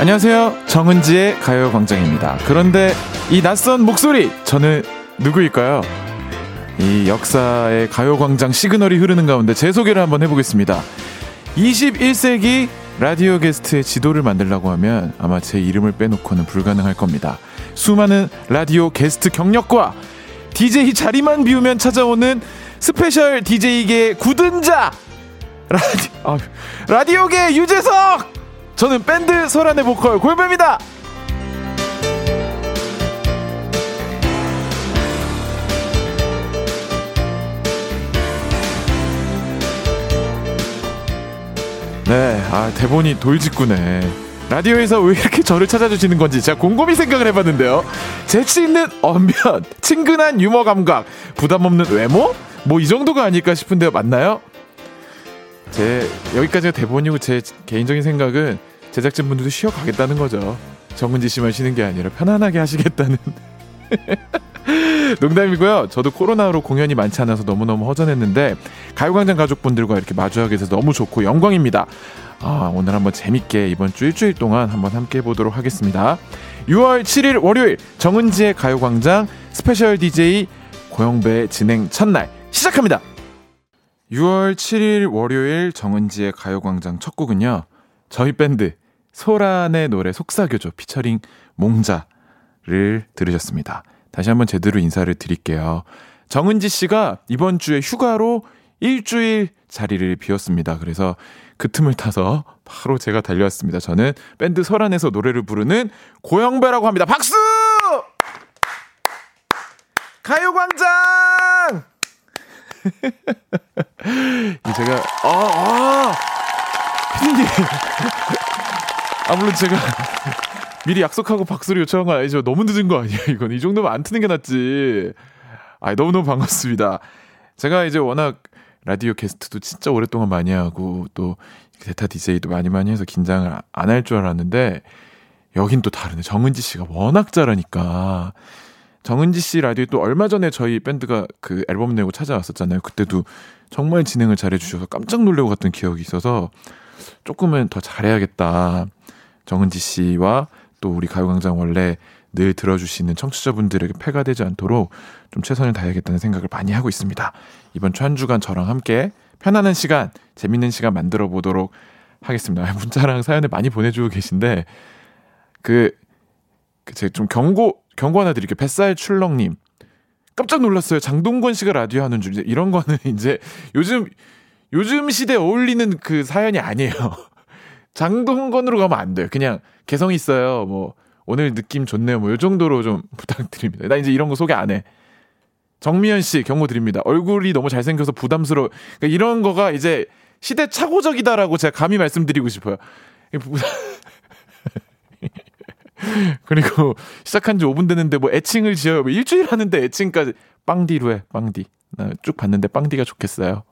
안녕하세요. 정은지의 가요광장입니다. 그런데 이 낯선 목소리, 저는 누구일까요? 이 역사의 가요광장 시그널이 흐르는 가운데 제 소개를 한번 해보겠습니다. 21세기 라디오 게스트의 지도를 만들라고 하면 아마 제 이름을 빼놓고는 불가능할 겁니다. 수많은 라디오 게스트 경력과 DJ 자리만 비우면 찾아오는 special DJ계 구원자! 라디, 아, 라디오계 유재석! 저는 밴드 소란의 보컬 골배입니다. 네, 아 대본이 돌직구네. 라디오에서 왜 이렇게 저를 찾아주시는 건지 제가 곰곰이 생각을 해봤는데요. 재치 있는 언변, 친근한 유머 감각, 부담 없는 외모, 뭐 이 정도가 아닐까 싶은데요. 맞나요? 제 여기까지가 대본이고 제 개인적인 생각은 제작진분들도 쉬어 가겠다는 거죠. 정은지 씨만 쉬는 게 아니라 편안하게 하시겠다는. 농담이고요. 저도 코로나로 공연이 많지 않아서 너무너무 허전했는데 가요광장 가족분들과 이렇게 마주하게 돼서 너무 좋고 영광입니다. 아, 오늘 한번 재밌게 이번 주 일주일 동안 한번 함께 해보도록 하겠습니다. 6월 7일 월요일 정은지의 가요광장 special DJ 고영배 진행 첫날 시작합니다. 6월 7일 월요일 정은지의 가요광장 첫 곡은요. 저희 밴드 소란의 노래 속삭여줘 피처링 몽자를 들으셨습니다. 다시 한번 제대로 인사를 드릴게요. 정은지 씨가 이번 주에 휴가로 일주일 자리를 비웠습니다. 그래서 그 틈을 타서 바로 제가 달려왔습니다. 저는 밴드 설안에서 노래를 부르는 고영배라고 합니다. 박수! 가요광장! 제가, 아, 아! 피디님. 아, 물론 제가 미리 약속하고 박수를 요청한 건 아니죠. 너무 늦은 거 아니에요, 이건. 이 정도면 안 트는 게 낫지. 아, 너무너무 반갑습니다. 제가 이제 워낙 라디오 게스트도 진짜 오랫동안 많이 하고 또 데타 디제이도 많이 많이 해서 긴장을 안 할 줄 알았는데 여긴 또 다르네. 정은지 씨가 워낙 잘하니까. 정은지 씨 라디오 또 얼마 전에 저희 밴드가 그 앨범 내고 찾아왔었잖아요. 그때도 정말 진행을 잘해 주셔서 깜짝 놀래고 갔던 기억이 있어서 조금은 더 잘해야겠다. 정은지 씨와 또 우리 가요광장 원래 늘 들어주시는 청취자분들에게 폐가 되지 않도록 좀 최선을 다해야겠다는 생각을 많이 하고 있습니다. 이번 주 한 주간 저랑 함께 편안한 시간, 재밌는 시간 만들어 보도록 하겠습니다. 문자랑 사연을 많이 보내주고 계신데, 그, 그 제가 좀 경고, 경고 하나 드릴게요. 뱃살 출렁님. 깜짝 놀랐어요. 장동건 씨가 라디오 하는 줄. 이런 거는 이제 요즘, 요즘 시대에 어울리는 그 사연이 아니에요. 장동건으로 가면 안 돼요. 그냥 개성 있어요. 뭐 오늘 느낌 좋네요. 뭐 요 정도로 좀 부탁드립니다. 나 이제 이런 거 소개 안 해. 정미연 씨 경고 드립니다. 얼굴이 너무 잘생겨서 부담스러워. 그러니까 이런 거가 이제 시대착오적이다라고 제가 감히 말씀드리고 싶어요. 그리고 시작한 지 5분 됐는데 뭐 애칭을 지어요. 뭐 일주일 하는데 애칭까지 빵디로 해. 빵디. 나 쭉 봤는데 빵디가 좋겠어요.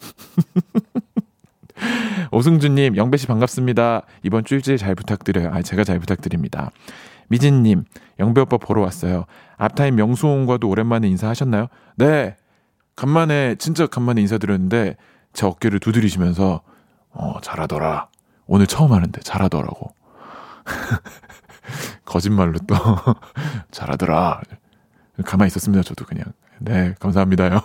오승준님, 영배씨 반갑습니다. 이번 주 일주일 잘 부탁드려요. 아, 제가 잘 부탁드립니다. 미진님, 영배 오빠 보러 왔어요. 앞타임 명수홍과도 오랜만에 인사하셨나요? 네. 간만에, 진짜 간만에 인사드렸는데, 제 어깨를 두드리시면서, 어, 잘하더라. 오늘 처음 하는데, 잘하더라고. 거짓말로 또, 잘하더라. 가만히 있었습니다, 저도 그냥. 네, 감사합니다요.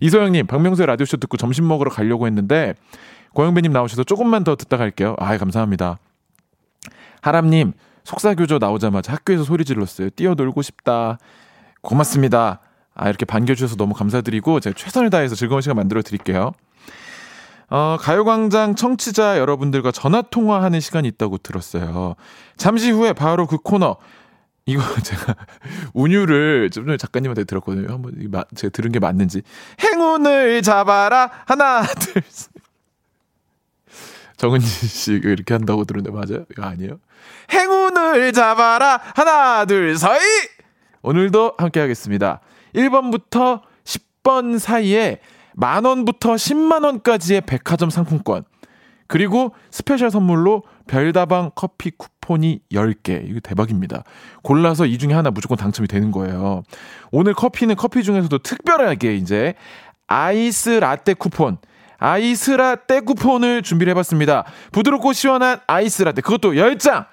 이소영님, 박명수의 라디오쇼 듣고 점심 먹으러 가려고 했는데, 고영배님 나오셔서 조금만 더 듣다 갈게요. 아 감사합니다. 하람님, 속사교조 나오자마자 학교에서 소리 질렀어요. 뛰어놀고 싶다. 고맙습니다. 아, 이렇게 반겨주셔서 너무 감사드리고, 제가 최선을 다해서 즐거운 시간 만들어 드릴게요. 어, 가요광장 청취자 여러분들과 전화통화하는 시간이 있다고 들었어요. 잠시 후에 바로 그 코너, 이거 제가 운유를 좀 전에 작가님한테 들었거든요. 한번 제가 들은 게 맞는지. 행운을 잡아라. 하나, 둘, 셋. 정은지 씨 이렇게 한다고 들었는데 맞아요? 이거 아니에요? 행운을 잡아라. 하나, 둘, 서이! 오늘도 함께 하겠습니다. 1번부터 10번 사이에 만원부터 10만원까지의 백화점 상품권. 그리고 special 선물로 별다방 커피 쿠폰이 10개. 이거 대박입니다. 골라서 이 중에 하나 무조건 당첨이 되는 거예요. 오늘 커피는 커피 중에서도 특별하게 이제 아이스 라떼 쿠폰, 아이스 라떼 쿠폰을 준비를 해봤습니다. 부드럽고 시원한 아이스 라떼 그것도 10장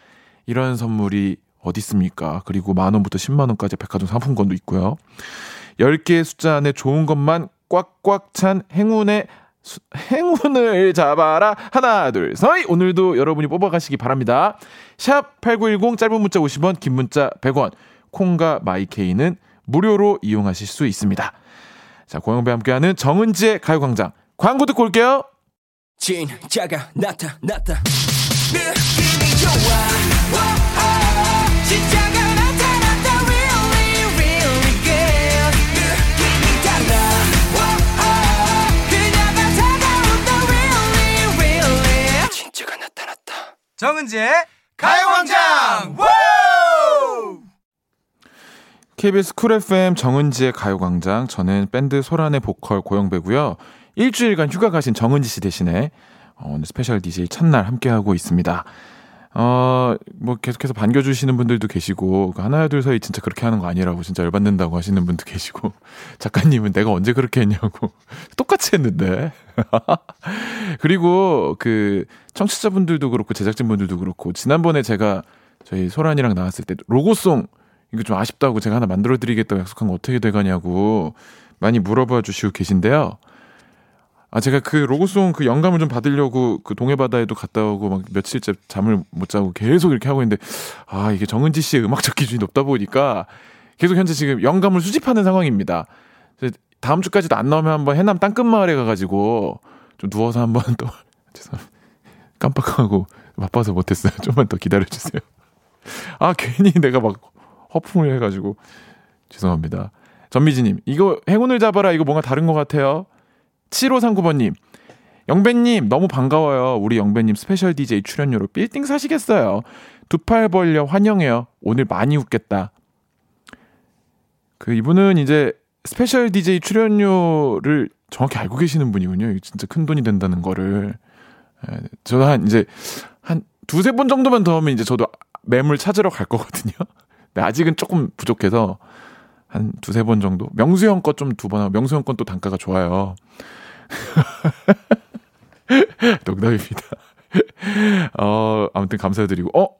이런 선물이 어디 있습니까? 그리고 만 원부터 10만 원까지 백화점 상품권도 있고요. 10개의 숫자 안에 좋은 것만 꽉꽉 찬 행운의 수, 행운을 잡아라. 하나, 둘, 서이! 오늘도 여러분이 뽑아가시기 바랍니다. 샵 8910 짧은 문자 50원, 긴 문자 100원. 콩과 마이케이는 무료로 이용하실 수 있습니다. 자, 고영배 함께하는 정은지의 가요광장. 광고 듣고 올게요. 진짜가 나타났다. 느낌이 좋아. 정은지의 가요광장. KBS 쿨 FM 정은지의 가요광장. 저는 밴드 소란의 보컬 고영배고요. 일주일간 휴가 가신 정은지 씨 대신에 어, 오늘 스페셜 DJ 첫날 함께하고 있습니다. 어, 뭐 계속해서 반겨주시는 분들도 계시고, 그 하나, 둘, 사이 진짜 그렇게 하는 거 아니라고 진짜 열받는다고 하시는 분도 계시고, 작가님은 내가 언제 그렇게 했냐고. 똑같이 했는데. 그리고 그 청취자분들도 그렇고, 제작진분들도 그렇고, 지난번에 제가 저희 소란이랑 나왔을 때 로고송, 이거 좀 아쉽다고 제가 하나 만들어드리겠다고 약속한 거 어떻게 돼가냐고 많이 물어봐 주시고 계신데요. 아, 제가 그 로고송 그 영감을 좀 받으려고 그 동해바다에도 갔다 오고 막 며칠째 잠을 못 자고 계속 이렇게 하고 있는데 아, 이게 정은지 씨의 음악적 기준이 높다 보니까 계속 현재 지금 영감을 수집하는 상황입니다. 다음 주까지도 안 나오면 한번 해남 땅끝마을에 가가지고 좀 누워서 한번 또 죄송합니다. 깜빡하고 바빠서 못했어요. 좀만 더 기다려주세요. 아, 괜히 내가 막 허풍을 해가지고 죄송합니다. 전미지님, 이거 행운을 잡아라. 이거 뭔가 다른 것 같아요. 7539번님, 영배님, 너무 반가워요. 우리 영배님 스페셜 DJ 출연료로 빌딩 사시겠어요. 두 팔 벌려 환영해요. 오늘 많이 웃겠다. 그, 이분은 이제 스페셜 DJ 출연료를 정확히 알고 계시는 분이군요. 진짜 큰 돈이 된다는 거를. 예, 저도 한, 이제, 한 두세 번 정도만 더 하면 이제 저도 매물 찾으러 갈 거거든요. 근데 아직은 조금 부족해서 한 두세 번 정도. 명수 형 거 좀 두 번 하고, 명수 형 건 또 단가가 좋아요. 농담입니다. 어, 아무튼 감사드리고. 어?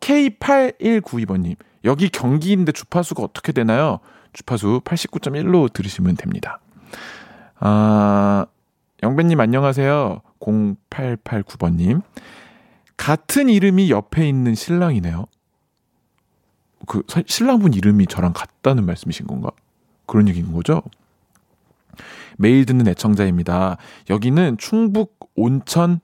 K8192번님. 여기 경기인데 주파수가 어떻게 되나요? 주파수 89.1로 들으시면 됩니다. 아, 영배님 안녕하세요. 0889번님. 같은 이름이 옆에 있는 신랑이네요. 그 신랑분 이름이 저랑 같다는 말씀이신 건가? 그런 얘기인 거죠? 매일 듣는 애청자입니다. 여기는 충북 온천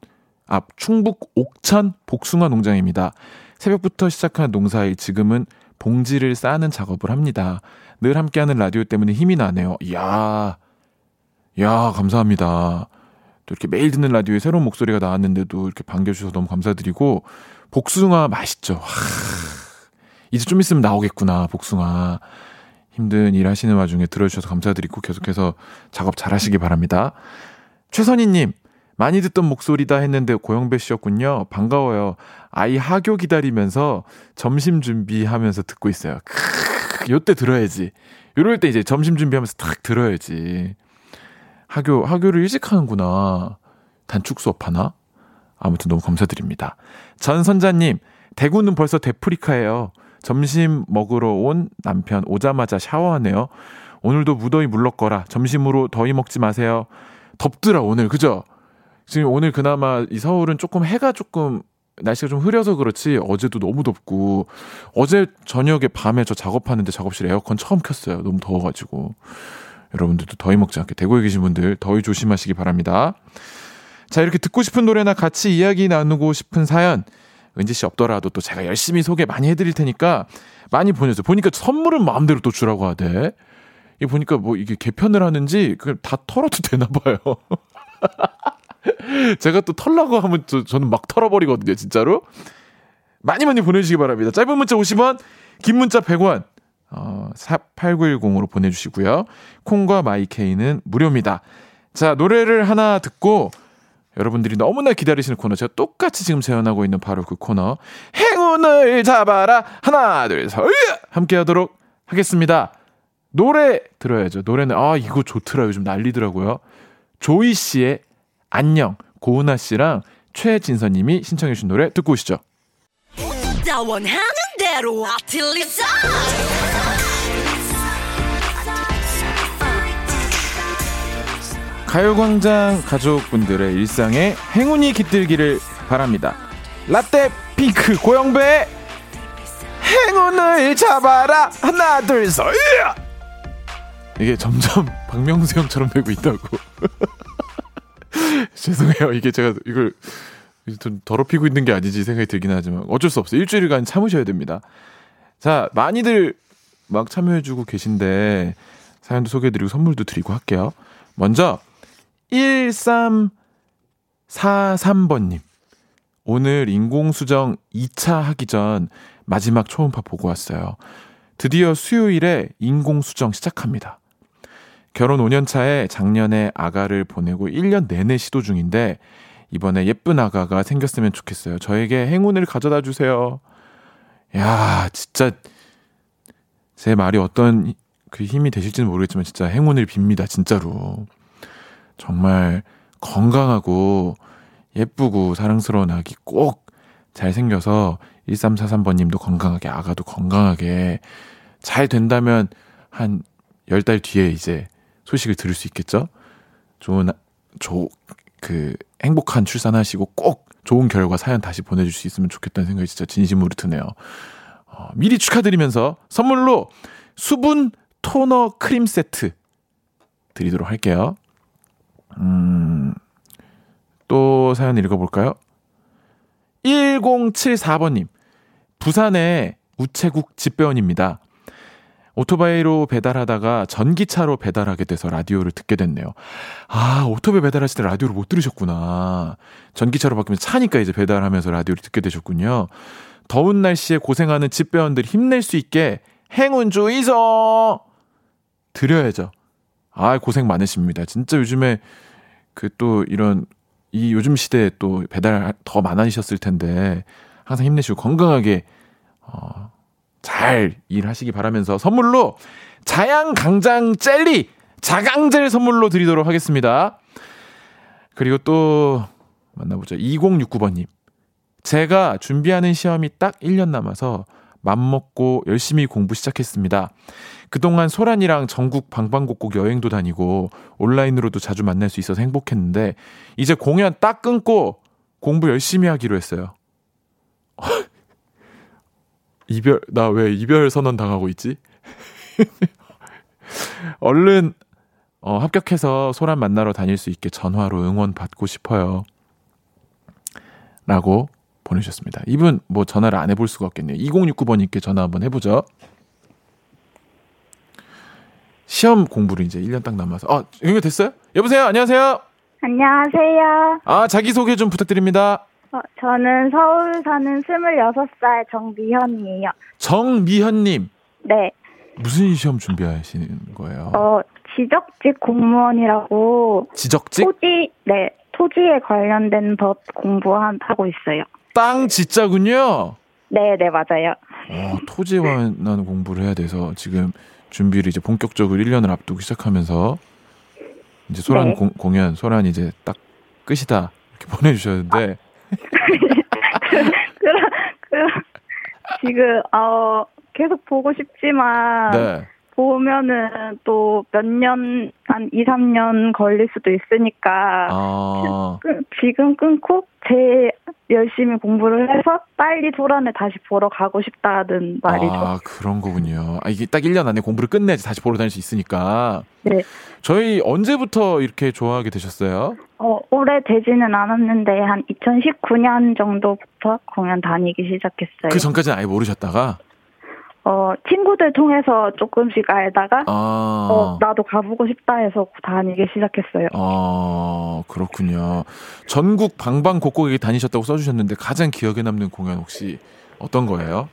앞 충북 옥천 복숭아 농장입니다. 새벽부터 시작한 농사일 지금은 봉지를 싸는 작업을 합니다. 늘 함께하는 라디오 때문에 힘이 나네요. 이야, 야 감사합니다. 또 이렇게 매일 듣는 라디오에 새로운 목소리가 나왔는데도 이렇게 반겨주셔서 너무 감사드리고 복숭아 맛있죠. 하, 이제 좀 있으면 나오겠구나 복숭아. 힘든 일 하시는 와중에 들어주셔서 감사드리고 계속해서 작업 잘 하시기 바랍니다. 최선희님, 많이 듣던 목소리다 했는데 고영배 씨였군요. 반가워요. 아이 하교 기다리면서 점심 준비하면서 듣고 있어요. 크, 요때 들어야지. 요럴 때 이제 점심 준비하면서 딱 들어야지. 하교, 하교를 일찍 하는구나. 단축 수업 하나? 아무튼 너무 감사드립니다. 전선자님, 대구는 벌써 데프리카예요. 점심 먹으러 온 남편 오자마자 샤워하네요. 오늘도 무더위 물렀거라. 점심으로 더위 먹지 마세요. 덥더라, 오늘. 그죠? 지금 오늘 그나마 이 서울은 조금 해가 조금 날씨가 좀 흐려서 그렇지 어제도 너무 덥고 어제 저녁에 밤에 저 작업하는데 작업실 에어컨 처음 켰어요. 너무 더워가지고 여러분들도 더위 먹지 않게 대구에 계신 분들 더위 조심하시기 바랍니다. 자 이렇게 듣고 싶은 노래나 같이 이야기 나누고 싶은 사연 은지 씨 없더라도 또 제가 열심히 소개 많이 해드릴 테니까 많이 보내주세요. 보니까 선물은 마음대로 또 주라고 하대. 이 보니까 뭐 이게 개편을 하는지 그냥 다 털어도 되나 봐요. 제가 또 털라고 하면 저, 저는 막 털어버리거든요, 진짜로. 많이 많이 보내주시기 바랍니다. 짧은 문자 50원, 긴 문자 100원, 어, 8910으로 보내주시고요. 콩과 마이케이는 무료입니다. 자, 노래를 하나 듣고 여러분들이 너무나 기다리시는 코너 제가 똑같이 지금 재현하고 있는 바로 그 코너 행운을 잡아라. 하나 둘셋 함께 하도록 하겠습니다. 노래 들어야죠. 노래는 아 이거 좋더라. 요즘 난리더라고요. 조이 씨의 안녕. 고은아 씨랑 최진서님이 신청해 주신 노래 듣고 오시죠. 가요광장 가족분들의 일상에 행운이 깃들기를 바랍니다. 라떼 핑크 고영배! 행운을 잡아라! 하나 둘셋! 이게 점점 박명수 형처럼 되고 있다고. 죄송해요. 이게 제가 이걸 좀 더럽히고 있는 게 아니지 생각이 들긴 하지만 어쩔 수 없어요. 일주일간 참으셔야 됩니다. 자 많이들 막 참여해주고 계신데 사연도 소개해드리고 선물도 드리고 할게요. 먼저 1343번님 오늘 인공수정 2차 하기 전 마지막 초음파 보고 왔어요. 드디어 수요일에 인공수정 시작합니다. 결혼 5년 차에 작년에 아가를 보내고 1년 내내 시도 중인데 이번에 예쁜 아가가 생겼으면 좋겠어요. 저에게 행운을 가져다 주세요. 야, 진짜 제 말이 어떤 그 힘이 되실지는 모르겠지만 진짜 행운을 빕니다. 진짜로. 정말 건강하고 예쁘고 사랑스러운 아기 꼭 잘생겨서 1343번님도 건강하게, 아가도 건강하게 잘 된다면 한 10달 뒤에 이제 소식을 들을 수 있겠죠? 좋은, 조, 그, 행복한 출산하시고 꼭 좋은 결과 사연 다시 보내줄 수 있으면 좋겠다는 생각이 진짜 진심으로 드네요. 어, 미리 축하드리면서 선물로 수분 토너 크림 세트 드리도록 할게요. 음, 또 사연 읽어볼까요? 1074번님. 부산의 우체국 집배원입니다. 오토바이로 배달하다가 전기차로 배달하게 돼서 라디오를 듣게 됐네요. 아, 오토바이 배달하실 때 라디오를 못 들으셨구나. 전기차로 바뀌면 차니까 이제 배달하면서 라디오를 듣게 되셨군요. 더운 날씨에 고생하는 집배원들 힘낼 수 있게 행운 주이소! 드려야죠. 아, 고생 많으십니다. 진짜 요즘에 그 또 이런 이 요즘 시대에 또 배달 더 많아지셨을 텐데 항상 힘내시고 건강하게 어, 잘 일하시기 바라면서 선물로 자양 강장 젤리 자강젤 선물로 드리도록 하겠습니다. 그리고 또 만나보죠. 2069번님. 제가 준비하는 시험이 딱 1년 남아서 맘먹고 열심히 공부 시작했습니다. 그동안 소란이랑 전국 방방곡곡 여행도 다니고 온라인으로도 자주 만날 수 있어서 행복했는데 이제 공연 딱 끊고 공부 열심히 하기로 했어요. 이별 나 왜 이별 선언 당하고 있지? 얼른 어, 합격해서 소란 만나러 다닐 수 있게 전화로 응원 받고 싶어요. 라고 보내주셨습니다. 이분 뭐 전화를 안 해볼 수가 없겠네요. 2069번님께 전화 한번 해보죠. 시험 공부를 이제 1년 딱 남아서. 아, 연결됐어요? 여보세요? 안녕하세요? 안녕하세요. 아, 자기소개 좀 부탁드립니다. 어, 저는 서울 사는 26살 정미현이에요. 정미현님. 네. 무슨 시험 준비하시는 거예요? 어, 지적직 공무원이라고. 지적직? 토지, 네. 토지에 관련된 법 공부하고 있어요. 땅 짓자군요? 네, 네, 맞아요. 어, 토지에 관한 공부를 해야 돼서 지금 준비를 이제 본격적으로 1년을 앞두고 시작하면서 이제 소란 네. 공, 공연 소란 이제 딱 끝이다 이렇게 보내주셨는데 그럼 그럼 지금 어 계속 보고 싶지만 네. 보면은 또 몇 년, 한 2, 3년 걸릴 수도 있으니까, 아. 지금 끊고 제 열심히 공부를 해서 빨리 소란을 다시 보러 가고 싶다는 말이죠. 아, 그런 거군요. 아, 이게 딱 1년 안에 공부를 끝내야지 다시 보러 다닐 수 있으니까. 네. 저희 언제부터 이렇게 좋아하게 되셨어요? 어, 오래 되지는 않았는데, 한 2019년 정도부터 공연 다니기 시작했어요. 그 전까지는 아예 모르셨다가? 어, 친구들 통해서 조금씩 알다가, 아. 어, 나도 가보고 싶다 해서 다니기 시작했어요. 아, 그렇군요. 전국 방방곡곡에 다니셨다고 써주셨는데, 가장 기억에 남는 공연 혹시 어떤 거예요?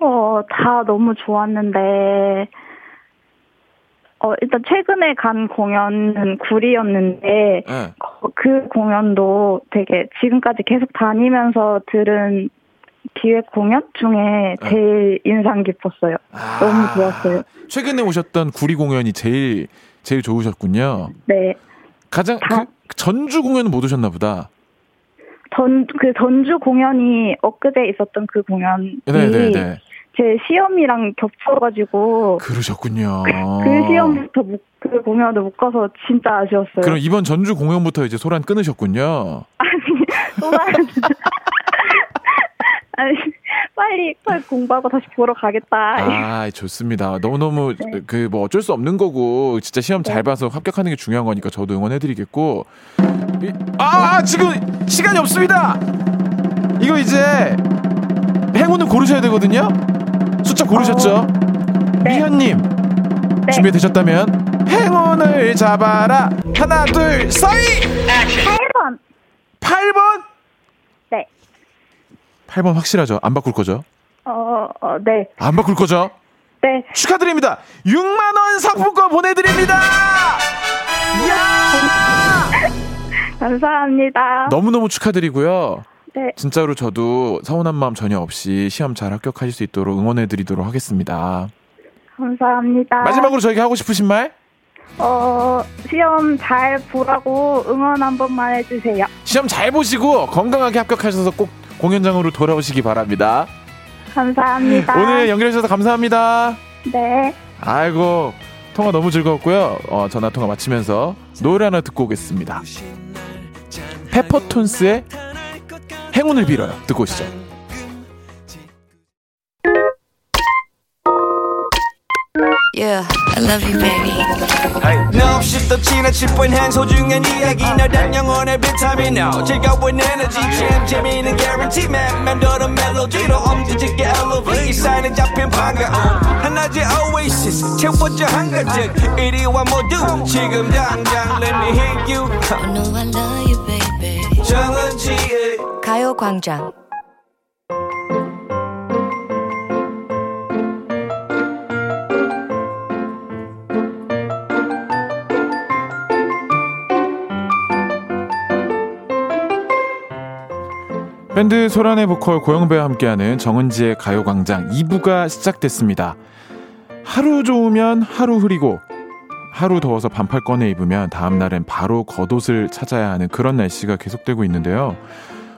어, 다 너무 좋았는데, 어, 일단 최근에 간 공연은 구리였는데, 네. 그 공연도 되게 지금까지 계속 다니면서 들은 기획 공연 중에 네. 제일 인상 깊었어요. 아, 너무 좋았어요. 최근에 오셨던 구리 공연이 제일 제일 좋으셨군요. 네. 가장 그, 전주 공연은 못 오셨나 보다. 전, 그 전주 공연이 엊그제 있었던 그 공연이 네네네. 제 시험이랑 겹쳐가지고. 그러셨군요. 그, 그 시험부터 못, 그 공연을 못 가서 진짜 아쉬웠어요. 그럼 이번 전주 공연부터 이제 소란 끊으셨군요. 아니, 소란. 아니, 빨리, 빨리 공부하고 다시 보러 가겠다. 아, 좋습니다. 너무 너무 네. 그뭐 어쩔 수 없는 거고, 진짜 시험 잘 네. 봐서 합격하는 게 중요한 거니까 저도 응원해드리겠고. 아, 지금 시간이 없습니다! 이거 이제 행운을 고르셔야 되거든요? 숫자 고르셨죠? 어... 네. 미현님, 네. 준비되셨다면 행운을 잡아라! 하나, 둘, 서희! 8번! 8번? 8번 확실하죠? 안 바꿀 거죠? 어, 어, 네. 안 바꿀 거죠? 네. 축하드립니다. 6만 원 상품권 보내드립니다! 이야! 감사합니다. 너무너무 축하드리고요. 네. 진짜로 저도 서운한 마음 전혀 없이 시험 잘 합격하실 수 있도록 응원해드리도록 하겠습니다. 감사합니다. 마지막으로 저에게 하고 싶으신 말? 어, 시험 잘 보라고 응원 한 번만 해주세요. 시험 잘 보시고 건강하게 합격하셔서 꼭 공연장으로 돌아오시기 바랍니다. 감사합니다. 오늘 연결해 주셔서 감사합니다. 네. 아이고 통화 너무 즐거웠고요. 어, 전화 통화 마치면서 노래 하나 듣고 오겠습니다. 페퍼톤스의 행운을 빌어요. 듣고 오시죠. Yeah, I love you, baby. No, 없이 또 지나칠 뻔한 소중한 이야기. 너란 영혼의 비타민. No 즐거운 에너지. 참 재미있는 guarantee. man 맘대로 멜로디로 엄지짓게 elevate 이 사인은 잡힌 반가움 하나의 oasis. 채워져 한가득 이리와 모두 지금 당장 let me hit you. I know I love you, baby. 정은지의 가요광장 밴드 소란의 보컬 고영배와 함께하는 정은지의 가요광장 2부가 시작됐습니다. 하루 좋으면 하루 흐리고 하루 더워서 반팔 꺼내 입으면 다음날엔 바로 겉옷을 찾아야 하는 그런 날씨가 계속되고 있는데요.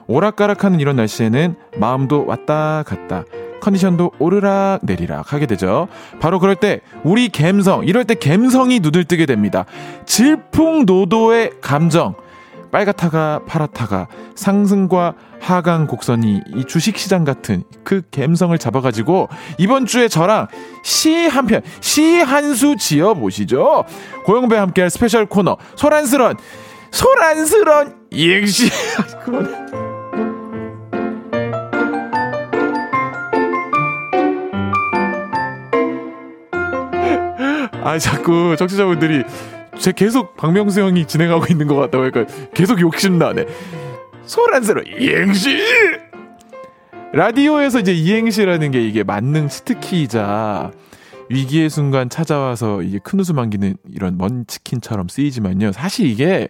오락가락하는 이런 날씨에는 마음도 왔다 갔다 컨디션도 오르락 내리락 하게 되죠. 바로 그럴 때 우리 갬성 이럴 때 갬성이 눈을 뜨게 됩니다. 질풍노도의 감정 빨갛다가 파랗다가 상승과 하강 곡선이 이 주식시장 같은 그 갬성을 잡아가지고 이번 주에 저랑 시 한 편, 시 한 수 지어보시죠. 고영배와 함께할 스페셜 코너 소란스런 소란스런 이행시 그만해. 아 자꾸 청취자분들이 제 계속 박명수 형이 진행하고 있는 것 같다고 하니까 계속 욕심나네. 소란스러 이행시! 라디오에서 이제 이행시라는 게 이게 만능 스티키이자 위기의 순간 찾아와서 이게 큰 웃음 안기는 이런 먼 치킨처럼 쓰이지만요. 사실 이게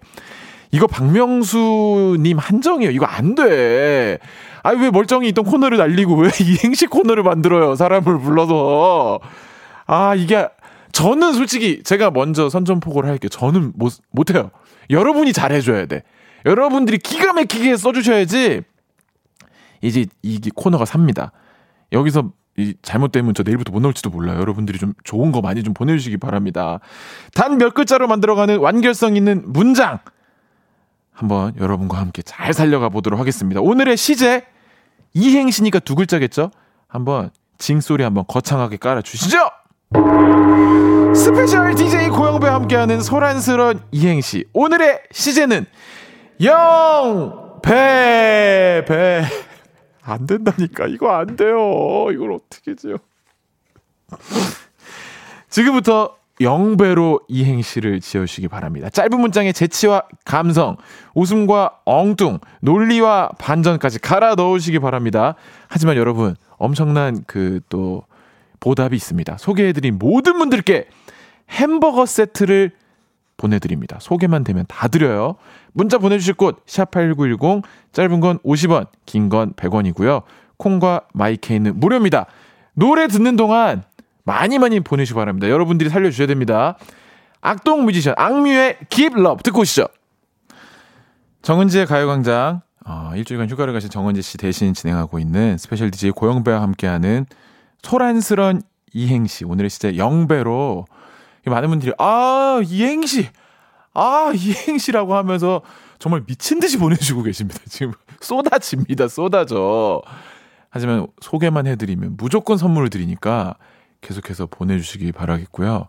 이거 박명수님 한정이에요. 이거 안 돼. 아니, 왜 멀쩡히 있던 코너를 날리고 왜 이행시 코너를 만들어요. 사람을 불러서. 아, 이게 저는 솔직히 제가 먼저 선전포고를 할게요. 저는 못, 못해요. 여러분이 잘해줘야 돼. 여러분들이 기가 막히게 써주셔야지 이제 이 코너가 삽니다. 여기서 이 잘못되면 저 내일부터 못 나올지도 몰라요. 여러분들이 좀 좋은 거 많이 좀 보내주시기 바랍니다. 단 몇 글자로 만들어가는 완결성 있는 문장 한번 여러분과 함께 잘 살려가 보도록 하겠습니다. 오늘의 시제 이행시니까 두 글자겠죠? 한번 징 소리 한번 거창하게 깔아 주시죠. 스페셜 DJ 고영배와 함께하는 소란스러운 이행시. 오늘의 시제는 영, 배, 배. 안 된다니까. 이거 안 돼요. 이걸 어떻게 지요? 지금부터 영배로 이행시를 지어주시기 바랍니다. 짧은 문장에 재치와 감성, 웃음과 엉뚱, 논리와 반전까지 갈아 넣으시기 바랍니다. 하지만 여러분, 엄청난 그 또 보답이 있습니다. 소개해드린 모든 분들께 햄버거 세트를 보내드립니다. 소개만 되면 다 드려요. 문자 보내주실 곳, 샵8910, 짧은 건 50원, 긴 건 100원이고요. 콩과 마이케이는 무료입니다. 노래 듣는 동안 많이 많이 보내주시기 바랍니다. 여러분들이 살려주셔야 됩니다. 악동 뮤지션, 악뮤의 Give Love 듣고 오시죠. 정은지의 가요광장 어, 일주일간 휴가를 가신 정은지 씨 대신 진행하고 있는 스페셜 DJ 고영배와 함께하는 소란스런 이행시 오늘의 진짜 영배로 많은 분들이 아 이행시 아 이행시라고 하면서 정말 미친 듯이 보내주고 계십니다. 지금 쏟아집니다. 쏟아져. 하지만 소개만 해드리면 무조건 선물을 드리니까 계속해서 보내주시기 바라겠고요.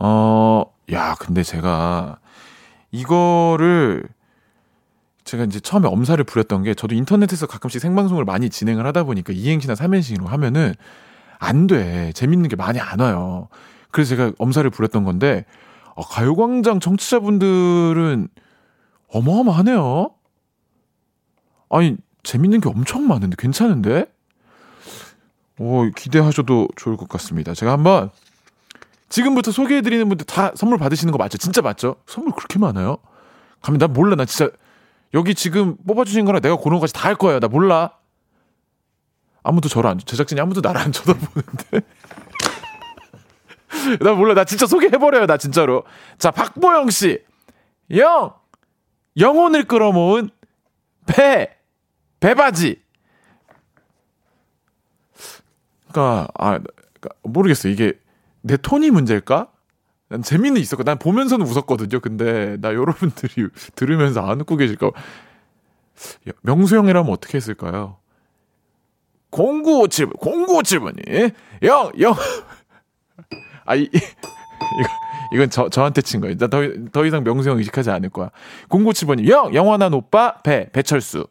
어, 야, 근데 제가 이거를 제가 이제 처음에 엄살을 부렸던 게 저도 인터넷에서 가끔씩 생방송을 많이 진행을 하다 보니까 이행시나 삼행시로 하면은 안 돼. 재밌는 게 많이 안 와요. 그래서 제가 엄살을 부렸던 건데 어, 가요광장 청취자분들은 어마어마하네요. 아니 재밌는 게 엄청 많은데 괜찮은데? 오 기대하셔도 좋을 것 같습니다. 제가 한번 지금부터 소개해드리는 분들 다 선물 받으시는 거 맞죠? 진짜 맞죠? 선물 그렇게 많아요? 가면 나 몰라. 나 진짜 여기 지금 뽑아주신 거랑 내가 고른 거까지 다 할 거예요. 나 몰라. 아무도 저를 안, 제작진이 아무도 나를 안 쳐다보는데. 나 몰라. 나 진짜 소개해버려요. 나 진짜로. 자, 박보영 씨. 영! 영혼을 끌어모은 배! 배바지! 그니까, 아, 모르겠어. 이게 내 톤이 문제일까? 난 재미는 있었고, 난 보면서는 웃었거든요. 근데 나 여러분들이 들으면서 안 웃고 계실까? 명수 형이라면 어떻게 했을까요? 0957번, 0957번이. 영, 영. 아, 이, 이거, 이건 저, 저한테 친 거예요. 나 더, 더 이상 명수 형 의식하지 않을 거야. 0957번이. 영, 영원한 오빠, 배, 배철수.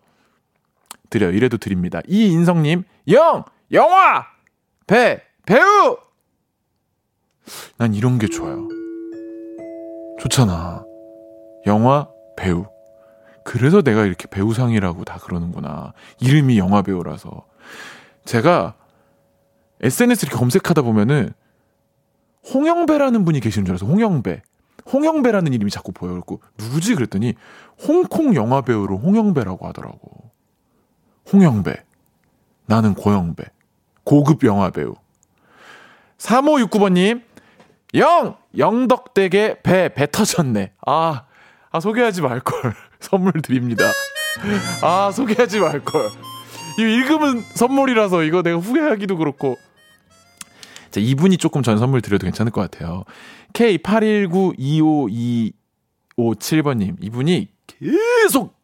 드려요. 이래도 드립니다. 이인성님, 영, 영화, 배, 배우! 난 이런 게 좋아요. 좋잖아. 영화, 배우. 그래서 내가 이렇게 배우상이라고 다 그러는구나. 이름이 영화 배우라서. 제가 SNS 이렇게 검색하다 보면은 홍영배라는 분이 계시는 줄 알았어. 홍영배. 홍영배라는 이름이 자꾸 보여갖고 누구지 그랬더니 홍콩 영화 배우로 홍영배라고 하더라고. 홍영배. 나는 고영배. 고급 영화 배우. 3569번님, 영! 영덕댁에 배, 배 터졌네. 아, 아, 소개하지 말걸. 선물 드립니다. 아, 소개하지 말걸. 이거 읽으면 선물이라서 이거 내가 후회하기도 그렇고. 자, 이분이 조금 전 선물 드려도 괜찮을 것 같아요. K81925257번님. 이분이 계속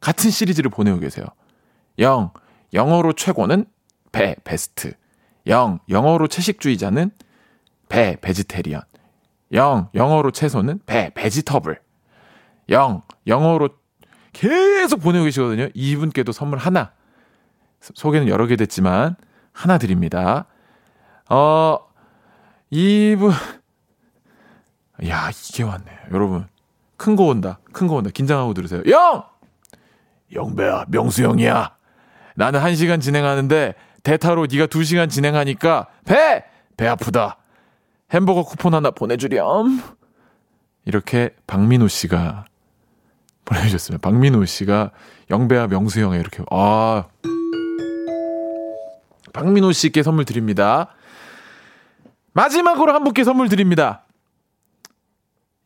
같은 시리즈를 보내고 계세요. 영, 영어로 최고는 배, 베스트. 영, 영어로 채식주의자는 배, 베지테리언. 영, 영어로 채소는 배, 베지터블. 영, 영어로 계속 보내고 계시거든요. 이분께도 선물 하나. 소개는 여러 개 됐지만, 하나 드립니다. 어, 이분, 야, 이게 왔네. 여러분. 큰 거 온다. 큰 거 온다. 긴장하고 들으세요. 영! 영배야, 명수 형이야. 나는 한 시간 진행하는데, 대타로 네가 두 시간 진행하니까, 배! 배 아프다. 햄버거 쿠폰 하나 보내주렴. 이렇게 박민호 씨가 보내주셨습니다. 박민호 씨가 영배와 명수 형에 이렇게, 아. 박민호 씨께 선물 드립니다. 마지막으로 한 분께 선물 드립니다.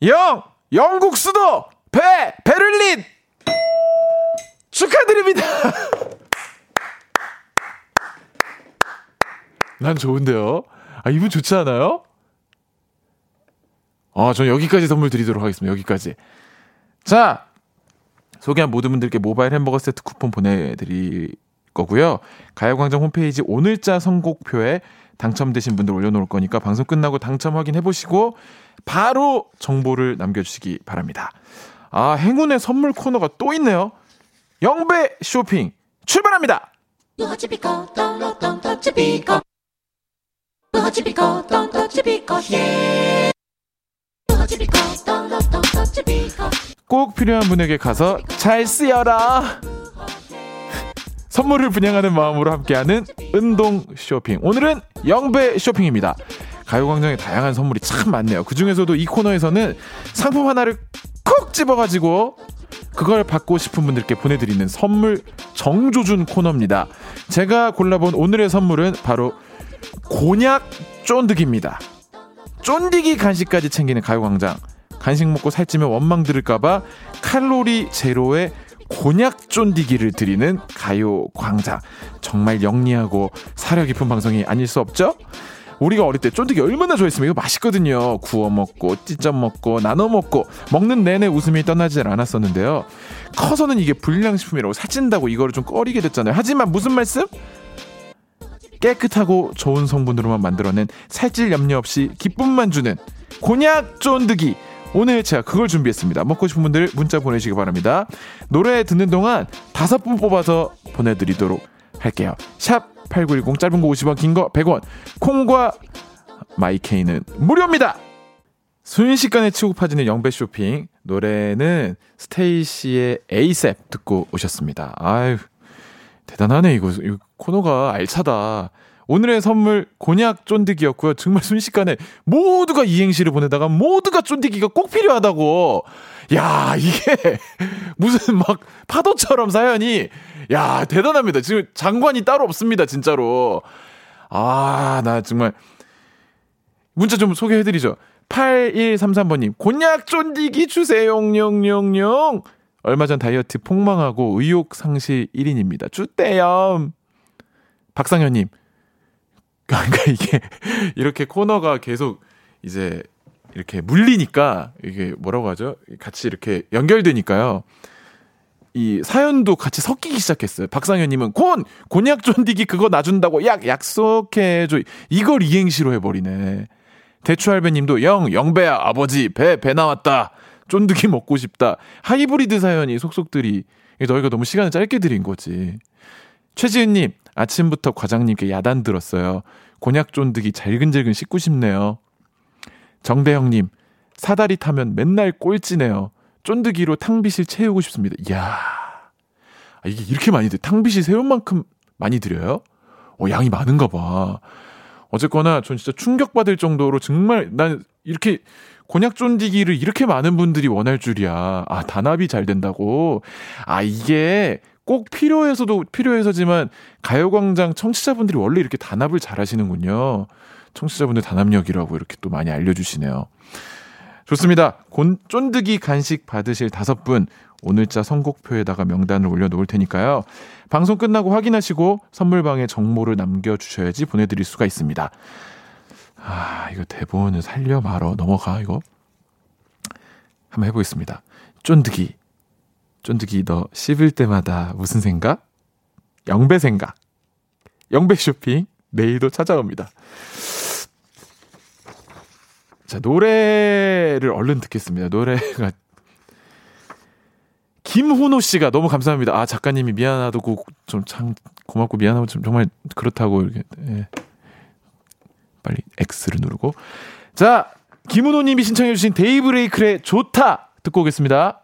영! 영국 수도! 배! 베를린! 축하드립니다! 난 좋은데요? 아, 이분 좋지 않아요? 아, 전 여기까지 선물 드리도록 하겠습니다. 여기까지. 자, 소개한 모든 분들께 모바일 햄버거 세트 쿠폰 보내드릴 거고요. 가요광장 홈페이지 오늘자 선곡표에 당첨되신 분들 올려놓을 거니까 방송 끝나고 당첨 확인해 보시고 바로 정보를 남겨주시기 바랍니다. 아, 행운의 선물 코너가 또 있네요. 영배 쇼핑 출발합니다. 꼭 필요한 분에게 가서 잘 쓰여라. 선물을 분양하는 마음으로 함께하는 운동 쇼핑. 오늘은 영배 쇼핑입니다. 가요광장에 다양한 선물이 참 많네요. 그 중에서도 이 코너에서는 상품 하나를 콕 집어가지고 그걸 받고 싶은 분들께 보내드리는 선물 정조준 코너입니다. 제가 골라본 오늘의 선물은 바로 곤약 쫀득입니다. 쫀디기 간식까지 챙기는 가요광장. 간식 먹고 살찌면 원망 들을까봐 칼로리 제로의 곤약 쫀디기를 드리는 가요 광장. 정말 영리하고 사려 깊은 방송이 아닐 수 없죠? 우리가 어릴 때 쫀디기 얼마나 좋아했으면 이거 맛있거든요. 구워 먹고 찢어 먹고 나눠 먹고 먹는 내내 웃음이 떠나지 않았었는데요. 커서는 이게 불량식품이라고 살찐다고 이거를 좀 꺼리게 됐잖아요. 하지만 무슨 말씀? 깨끗하고 좋은 성분으로만 만들어낸 살찔 염려 없이 기쁨만 주는 곤약 쫀득이 오늘 제가 그걸 준비했습니다. 먹고 싶은 분들 문자 보내시기 바랍니다. 노래 듣는 동안 다섯 분 뽑아서 보내드리도록 할게요. 샵 8910 짧은 거 50원 긴 거 100원 콩과 마이케이는 무료입니다. 순식간에 치고 파지는 영배 쇼핑 노래는 스테이시의 에이셉 듣고 오셨습니다. 아유 대단하네 이거, 이거 코너가 알차다. 오늘의 선물 곤약 쫀득이였고요. 정말 순식간에 모두가 이행시를 보내다가 모두가 쫀득이가 꼭 필요하다고. 야, 이게 무슨 막 파도처럼 사연이 야, 대단합니다. 지금 장관이 따로 없습니다, 진짜로. 아, 나 정말 문자 좀 소개해 드리죠. 8133번 님, 곤약 쫀디기 주세요, 용용용. 얼마 전 다이어트 폭망하고 의욕 상실 1인입니다. 주대요. 박상현 님, 그러니까 이게 이렇게 코너가 계속 이제 이렇게 물리니까 이게 뭐라고 하죠? 같이 이렇게 연결되니까요. 이 사연도 같이 섞이기 시작했어요. 박상현님은 곤 곤약 쫀디기 그거 놔준다고 약 약속해줘 이걸 이행시로 해버리네. 대추할배님도 영 영배야 아버지 배배 나왔다 쫀득이 먹고 싶다 하이브리드 사연이 속속들이 너희가 너무 시간을 짧게 드린 거지. 최지은님 아침부터 과장님께 야단 들었어요. 곤약 쫀득이 잘근잘근 씻고 싶네요. 정대형님, 사다리 타면 맨날 꼴찌네요. 쫀득이로 탕비실 채우고 싶습니다. 이야, 아, 이게 이렇게 많이 돼. 탕비실 세운 만큼 많이 드려요? 어, 양이 많은가 봐. 어쨌거나 전 진짜 충격받을 정도로 정말 난 이렇게 곤약 쫀디기를 이렇게 많은 분들이 원할 줄이야. 아, 단합이 잘 된다고. 아, 이게 꼭 필요해서도 필요해서지만 가요광장 청취자분들이 원래 이렇게 단합을 잘 하시는군요. 청취자분들 단합력이라고 이렇게 또 많이 알려주시네요. 좋습니다. 곤, 쫀득이 간식 받으실 다섯 분 오늘자 선곡표에다가 명단을 올려놓을 테니까요. 방송 끝나고 확인하시고 선물방에 정보를 남겨주셔야지 보내드릴 수가 있습니다. 아, 이거 대본을 살려 말어 넘어가 이거. 한번 해보겠습니다. 쫀득이 쫀득이 너 씹을 때마다 무슨 생각? 영배 생각. 영배 쇼핑 내일도 찾아옵니다. 자, 노래를 얼른 듣겠습니다. 노래가 김훈호 씨가 너무 감사합니다. 아, 작가님이 미안하다고 좀 참 고맙고 미안하고 좀 정말 그렇다고 이렇게 예. 빨리 X를 누르고 자, 김훈호 님이 신청해 주신 데이브레이크의 좋다 듣고 오겠습니다.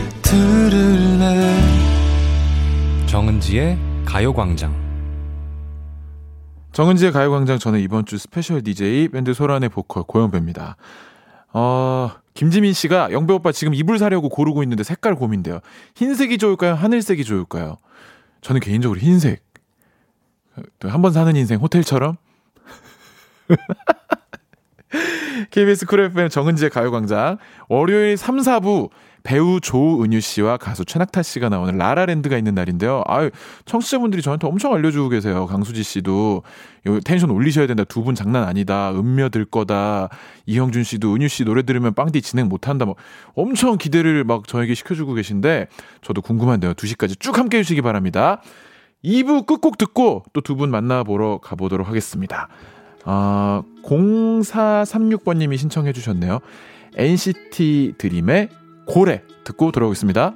들을래 정은지의 가요광장 정은지의 가요광장 저는 이번 주 스페셜 DJ 밴드 소란의 보컬 고영배입니다. 어, 김지민 씨가 영배 오빠 지금 이불 사려고 고르고 있는데 색깔 고민돼요. 흰색이 좋을까요? 하늘색이 좋을까요? 저는 개인적으로 흰색. 한 번 사는 인생 호텔처럼 KBS 쿨 FM 정은지의 가요광장 월요일 3, 4부 배우 조은유 씨와 가수 최낙타 씨가 나오는 라라랜드가 있는 날인데요. 아유, 청취자분들이 저한테 엄청 알려주고 계세요. 강수지 씨도 텐션 올리셔야 된다. 두 분 장난 아니다. 은며들 거다. 이형준 씨도 은유 씨 노래 들으면 빵디 진행 못한다. 뭐 엄청 기대를 막 저에게 시켜주고 계신데 저도 궁금한데요. 2시까지 쭉 함께 해주시기 바랍니다. 2부 끝곡 듣고 또 두 분 만나보러 가보도록 하겠습니다. 아, 0436번님이 신청해 주셨네요. NCT 드림의 고래 듣고 돌아오겠습니다.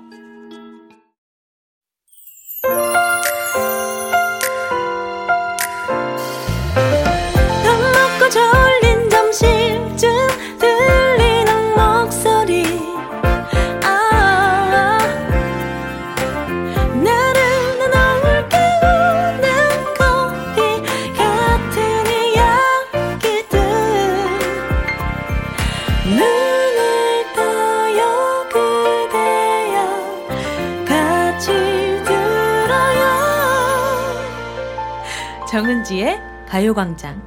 정은지의 가요광장.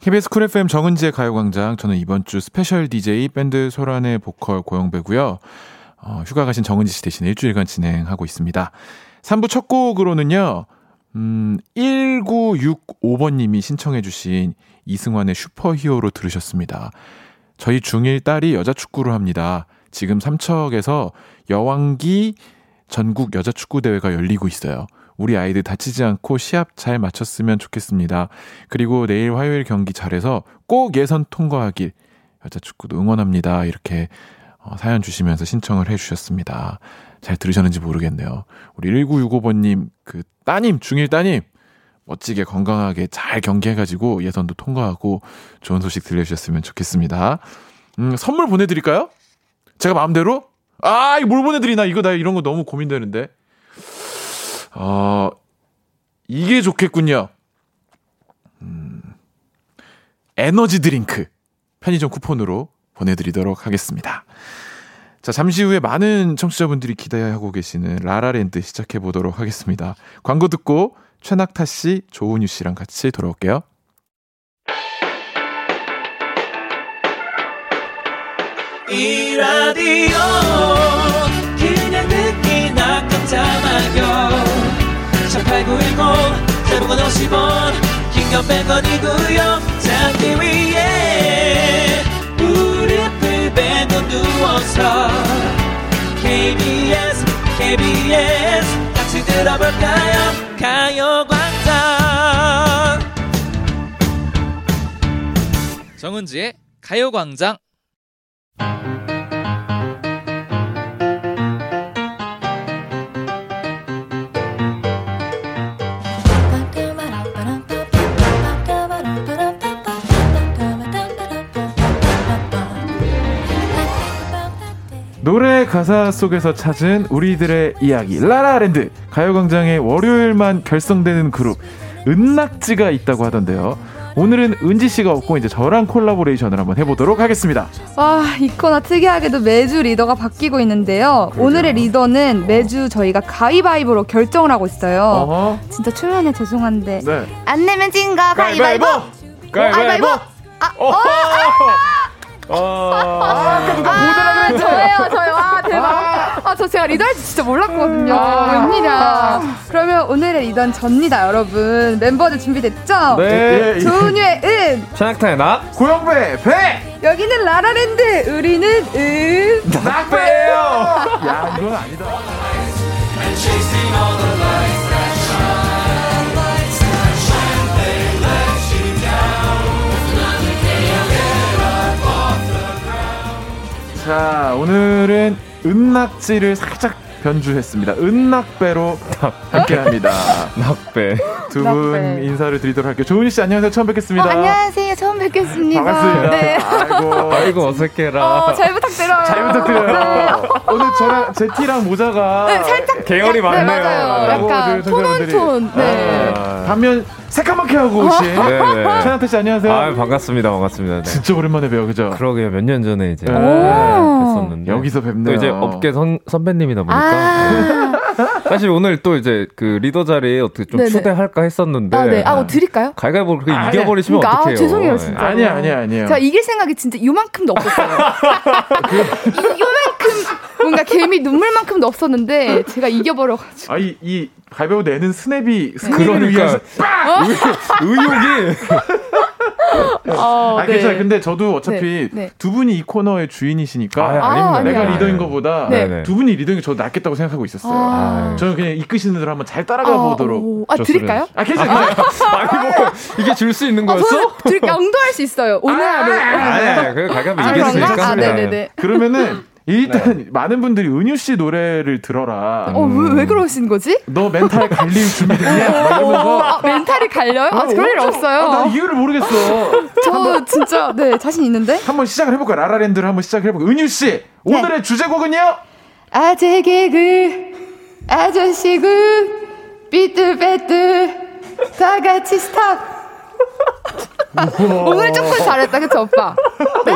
KBS 쿨 FM 정은지의 가요광장. 저는 이번 주 스페셜 DJ 밴드 소란의 보컬 고영배고요. 어, 휴가 가신 정은지 씨 대신 일주일간 진행하고 있습니다. 3부 첫 곡으로는요. 음, 1965번님이 신청해주신 이승환의 슈퍼히어로 들으셨습니다. 저희 중1 딸이 여자 축구를 합니다. 지금 삼척에서 여왕기 전국 여자 축구 대회가 열리고 있어요. 우리 아이들 다치지 않고 시합 잘 마쳤으면 좋겠습니다. 그리고 내일 화요일 경기 잘해서 꼭 예선 통과하길 여자 축구도 응원합니다. 이렇게 어, 사연 주시면서 신청을 해주셨습니다. 잘 들으셨는지 모르겠네요. 우리 1965번님, 그 따님, 중1 따님, 멋지게 건강하게 잘 경기해가지고 예선도 통과하고 좋은 소식 들려주셨으면 좋겠습니다. 음, 선물 보내드릴까요? 제가 마음대로? 아, 이거 뭘 보내드리나? 이거 나 이런 거 너무 고민되는데. 어, 이게 좋겠군요. 음, 에너지 드링크. 편의점 쿠폰으로 보내드리도록 하겠습니다. 자, 잠시 후에 많은 청취자분들이 기대하고 계시는 라라랜드 시작해 보도록 하겠습니다. 광고 듣고 최낙타 씨, 조은유 씨랑 같이 돌아올게요. 이 라디오 그냥 듣기나 깜짝마요 18910 대목원 50원 긴건 100원이고요 잠기 위에 무릎을 베고 누워서 KBS KBS 같이 들어볼까요? 가요광장. 정은지의 가요광장 노래 가사 속에서 찾은 우리들의 이야기 라라랜드 가요광장의 월요일만 결성되는 그룹 은낙지가 있다고 하던데요. 오늘은 은지 씨가 없고 이제 저랑 콜라보레이션을 한번 해보도록 하겠습니다. 와 있거나 특이하게도 매주 리더가 바뀌고 있는데요. 그러죠. 오늘의 리더는 매주 저희가 가위바위보로 결정을 하고 있어요. 어허. 진짜 초면에 죄송한데 네. 안 내면 진거 가위바위보. 가위바위보. 가위바위보. 아, 어, 아, 그러니까 아, 아 저예요, 저요. 아, 대박. 아, 저 제가 리더 할지 진짜 몰랐거든요. 아, 웬일이야. 그러면 오늘의 리더는 접니다, 여러분. 멤버들 준비됐죠? 네. 조은유의 은. 샤낙타의 나. 고영배, 배. 여기는 라라랜드. 우리는 은. 낙배예요. 야, 이건 아니다. 자, 오늘은 은낙지를 살짝 변주했습니다. 은낙배로 함께합니다. 낙배. 두 분 인사를 드리도록 할게요. 조은희 씨 안녕하세요. 처음 뵙겠습니다. 어, 안녕하세요. 처음 뵙겠습니다. 반갑습니다. 네. 아이고, 아이고 어색해라. 어, 잘 부탁드려요. 잘 부탁드려요. 네. 오늘 저랑 제 티랑 모자가 네, 살짝 계열이 많네요. 네, 맞아요. 약간 톤온톤. 네. 아, 반면 새까맣게 하고 오신 최나태 씨 안녕하세요. 아 반갑습니다. 반갑습니다. 네. 진짜 오랜만에 뵈요, 그죠? 그러게요. 몇 년 전에 이제 네. 뵀었는데 여기서 뵙네요. 또 이제 업계 선, 선배님이다 보니까 아~ 사실 오늘 또 이제 그 리더 자리에 어떻게 좀 네네. 초대할까 했었는데 아, 네. 아, 뭐 드릴까요? 가위바위보 그렇게 아, 이겨버리시면 그러니까, 어떡해요? 아, 죄송해요, 진짜. 아니야, 아니야, 아니야. 제가 이길 생각이 진짜 요만큼도 없었어요. 요만큼 뭔가 개미 눈물만큼도 없었는데 제가 이겨버려가지고. 아, 이, 이 가위바위보 내는 스냅이 스냅을 그러니까 의욕이 어, 아, 네. 괜찮아요. 근데 저도 어차피 네, 네. 두 분이 이 코너의 주인이시니까 아, 아, 내가 리더인 것보다 네. 두 분이 리더인 게 저도 낫겠다고 생각하고 있었어요. 아. 저는 그냥 이끄시는 대로 한번 잘 따라가 아, 보도록. 아, 드릴까요? 아, 괜찮아요. 아니, 뭐, 이게 줄 수 있는 거였어? 드릴, 양도할 수 있어요. 오늘 하루. 아, 네. 그래, 가끔 이겼으니까. 아, 네네네. 그러면은 일단 네. 많은 분들이 은유 씨 노래를 들어라. 어, 왜, 왜 그러신 거지? 너 멘탈 갈릴 준비됐냐? 아, 멘탈이 갈려요? 아, 그럴 일 없어요. 아, 나 이유를 모르겠어. 저 진짜 네 자신 있는데. 한번 시작을 해볼까? 라라랜드를 한번 시작을 해볼까? 은유 씨 네. 오늘의 주제곡은요? 아재 개그 아저씨 그 삐뚤빼뚤 다 같이 스탑. 오늘 조금 잘했다, 그쵸, 오빠? 네?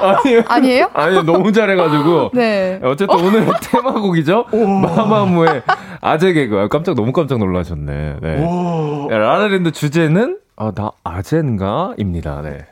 아니요. 아니에요? 아니요, 너무 잘해가지고. 네. 어쨌든 어? 오늘 테마곡이죠? 마마무의 아재 개그. 깜짝, 너무 깜짝 놀라셨네. 네. 라라랜드 주제는, 아, 나 아젠가? 입니다. 네.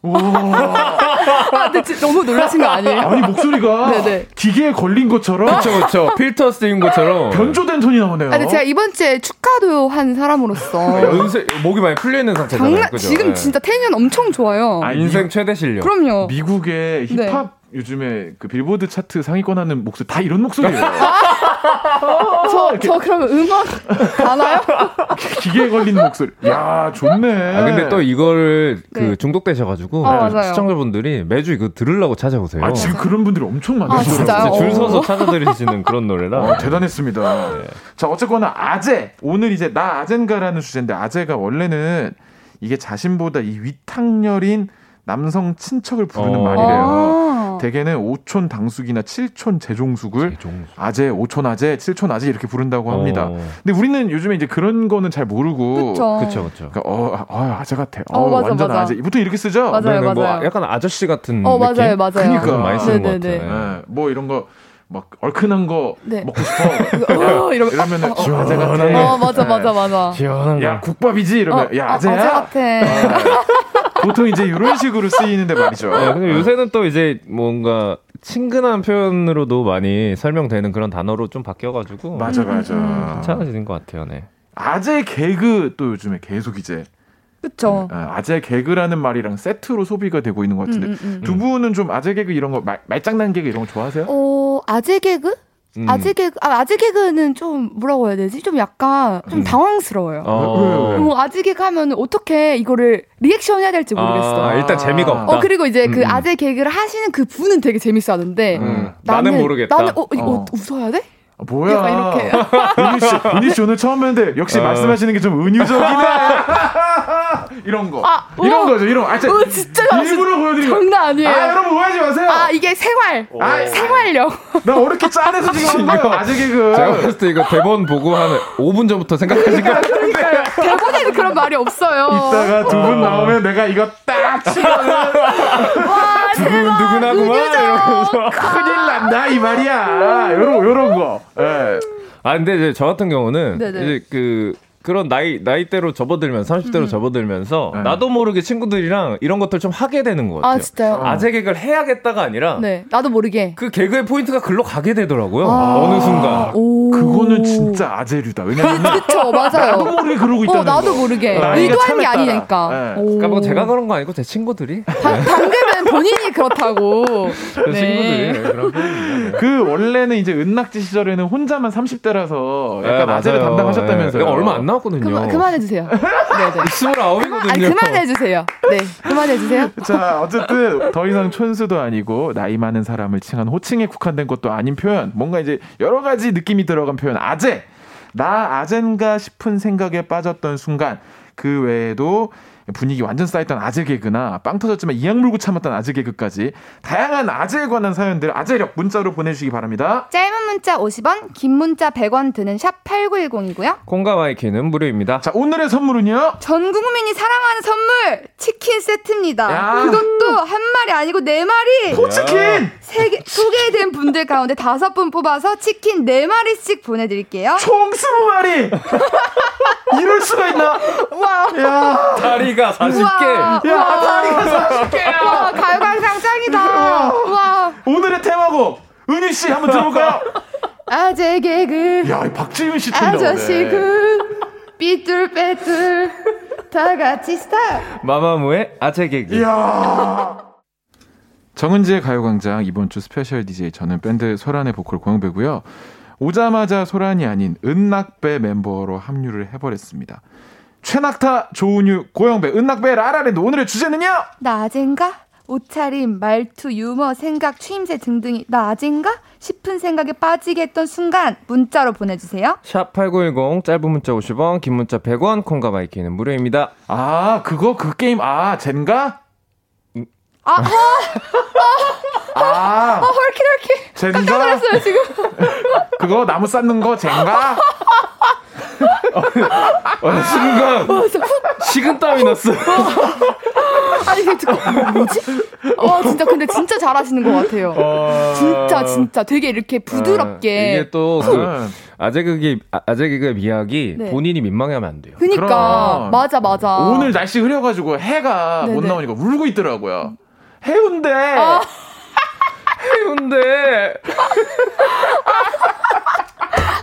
아, 근데 너무 놀라신 거 아니에요? 아니 목소리가 네네. 기계에 걸린 것처럼 그렇죠 그렇죠 필터 쓰인 것처럼 변조된 톤이 나오네요. 아니 제가 이번 주에 축하도 한 사람으로서 연세 목이 많이 풀려 있는 상태잖아요. 장난, 그죠? 지금 네. 진짜 텐션 엄청 좋아요. 아, 인생 최대 실력. 그럼요. 미국의 힙합 네. 요즘에 그 빌보드 차트 상위권 하는 목소리 다 이런 목소리예요. 저, 저 그러면 음악 가나요? 기계에 걸린 목소리. 야, 좋네. 아, 근데 또 이걸 그 네. 중독되셔가지고 어, 시청자분들이 매주 이거 들으려고 찾아오세요. 아, 지금 그런 분들이 엄청 많으시더라고요. 아, 줄 서서 찾아들으시는 그런 노래라. 어, 대단했습니다. 네. 자, 어쨌거나 아재. 오늘 이제 나 아젠가라는 주제인데 아재가 원래는 이게 자신보다 이 위탁렬인 남성 친척을 부르는 어. 말이래요. 아. 대개는 오촌 당숙이나 칠촌 재종숙을 재종숙. 아재, 오촌 아재, 칠촌 아재 이렇게 부른다고 합니다. 어. 근데 우리는 요즘에 이제 그런 거는 잘 모르고 그렇죠, 그렇죠. 그러니까 어, 어 아재 같아. 어, 어 맞아, 완전 맞아. 아재. 보통 이렇게 쓰죠. 맞아요, 네, 네, 뭐 맞아요. 약간 아저씨 같은 어, 느낌. 맞아요, 맞아요. 그러니까 많이 쓰는 것 같아요. 네. 뭐 이런 거. 막 얼큰한 거 네. 먹고 싶어. 어, 이러, 이러면은 어, 어, 아재 같아. 어, 맞아, 맞아, 맞아. 시원한 야, 국밥이지 이러면 어, 야, 아재야. 아재 같아. 보통 이제 이런 식으로 쓰이는데 말이죠. 네, 근데 요새는 또 이제 뭔가 친근한 표현으로도 많이 설명되는 그런 단어로 좀 바뀌어가지고 맞아 맞아 괜찮아지는 것 같아요. 네. 아재 개그 또 요즘에 계속 이제 그쵸. 아, 아재 개그라는 말이랑 세트로 소비가 되고 있는 것 같은데 음, 음, 음. 두 분은 좀 아재 개그 이런 거 말, 말장난 개그 이런 거 좋아하세요? 어 아재 개그? 음. 아재 개그, 아, 아재 개그는 좀 뭐라고 해야 되지? 좀 약간 좀 음. 당황스러워요. 아, 뭐 아재 개그 하면 어떻게 이거를 리액션 해야 될지 모르겠어. 아, 일단 재미가 없다. 어, 그리고 이제 그 음. 아재 개그를 하시는 그 분은 되게 재밌어 하는데 음. 나는, 나는, 모르겠다. 나는, 어, 이거 어. 웃어야 돼? 아, 뭐야. 이렇게. 은희 씨, 은희 씨 오늘 처음 뵀는데 역시 어. 말씀하시는 게 좀 은유적이네. 이런 거. 아, 이런 거죠. 이런 거. 아, 진짜, 어, 진짜 일부러 보여드리는 장난 아니에요. 아, 여러분 오해하지 마세요. 아, 이게 생활. 아, 생활력. 나 어렵게 짠해서 지금 한 거야. 아재 개그. 제가 봤을 때 이거 대본 보고 한 5분 전부터 생각하신 거 같은데. 대본에는 그런 말이 없어요. 이따가 두분 나오면 내가 이거 딱 치면은. 와, 두근두근하구만. 큰일 난다, 이 말이야. 요런, 요런 거. 예. 네. 아, 근데 이제 저 같은 경우는 네네. 이제 그 그런 나이 나이대로 접어들면 30대로 음. 접어들면서 네. 나도 모르게 친구들이랑 이런 것들 좀 하게 되는 것 같아요. 아 진짜요? 아재 개그를 해야겠다가 아니라 네 나도 모르게 그 개그의 포인트가 글로 가게 되더라고요. 아~ 어느 순간. 오~ 그거는 진짜 아재류다. 왜냐면 그쵸 맞아요. 나도 모르게 그러고 있다는 어, 나도 거. 모르게 의도한 게 아니니까. 네. 그러니까 뭐 제가 그런 거 아니고 제 친구들이. 방, 방금은 본인이 그렇다고. 네. 친구들이 네, 그런 네. 그 원래는 이제 은낙지 시절에는 혼자만 30대라서 약간 네, 아재를 담당하셨다면서요. 얼마 안 나왔거든요. 그만, 그만 그만해 주세요. 네 네. 29이거든요. 아니, 그만해 주세요. 네, 그만해 주세요. 자, 어쨌든 더 이상 촌수도 아니고 나이 많은 사람을 칭한 호칭에 국한된 것도 아닌 표현. 뭔가 이제 여러 가지 느낌이 들어간 표현. 아재. 나 아젠가 싶은 생각에 빠졌던 순간 그 외에도 분위기 완전 쌓였던 아재 개그나 빵 터졌지만 이악 물고 참았던 아재 개그까지 다양한 아재에 관한 사연들 아재력 문자로 보내주시기 바랍니다. 짧은 문자 50원, 긴 문자 100원 드는 샵 8910이고요. 콩과 마이키는 무료입니다. 자 오늘의 선물은요. 전 국민이 사랑하는 선물 치킨 세트입니다. 야. 그것도 한 마리 아니고 네 마리. four 치킨. 세개 소개된 분들 가운데 다섯 분 뽑아서 치킨 네 마리씩 보내드릴게요. 총 스무 마리. 이럴 수가 있나? 와. 야. 다리 다리가 40개. 야, 다리가 40개야. 와, 가요광장 짱이다. 와. 오늘의 테마곡 은희 씨 한번 들어볼까요? 아재 개그. 야, 박지윤 씨 튼다. 아저씨 그 삐뚤빼뚤 다 같이 스타. 마마무의 아재 개그. 야. 정은지의 가요광장 이번 주 special DJ 저는 밴드 소란의 보컬 고영배고요. 오자마자 소란이 아닌 은낙배 멤버로 합류를 해버렸습니다. 최낙타, 조은유, 고영배, 은낙배, 라라랜드 오늘의 주제는요? 나 아잰가? 옷차림, 말투, 유머, 생각, 추임새 등등이 나 아잰가? 싶은 생각에 빠지게 했던 순간 문자로 보내주세요. 샵 8910 짧은 문자 50원 긴 문자 100원 콩과 마이키는 무료입니다. 아 그거 그 게임 아 젠가? 아, 아, 아, 아, 아 헐키헐키. 젠가? 깜짝 놀랐어요 지금. 그거 나무 쌓는 거 젠가? 어, 순간. 어, 식은땀이 났어. 아니 이게 듣고 뭐, 뭐지? 와 진짜 근데 진짜 잘하시는 것 같아요. 어... 진짜 진짜 되게 이렇게 부드럽게 아, 이게 또 그 아재 개그 아재 개그의 미학이 네. 본인이 민망해하면 안 돼요. 그니까. 맞아 맞아. 오늘 날씨 흐려가지고 해가 네네. 못 나오니까 울고 있더라고요. 해운대. 아. 해운대.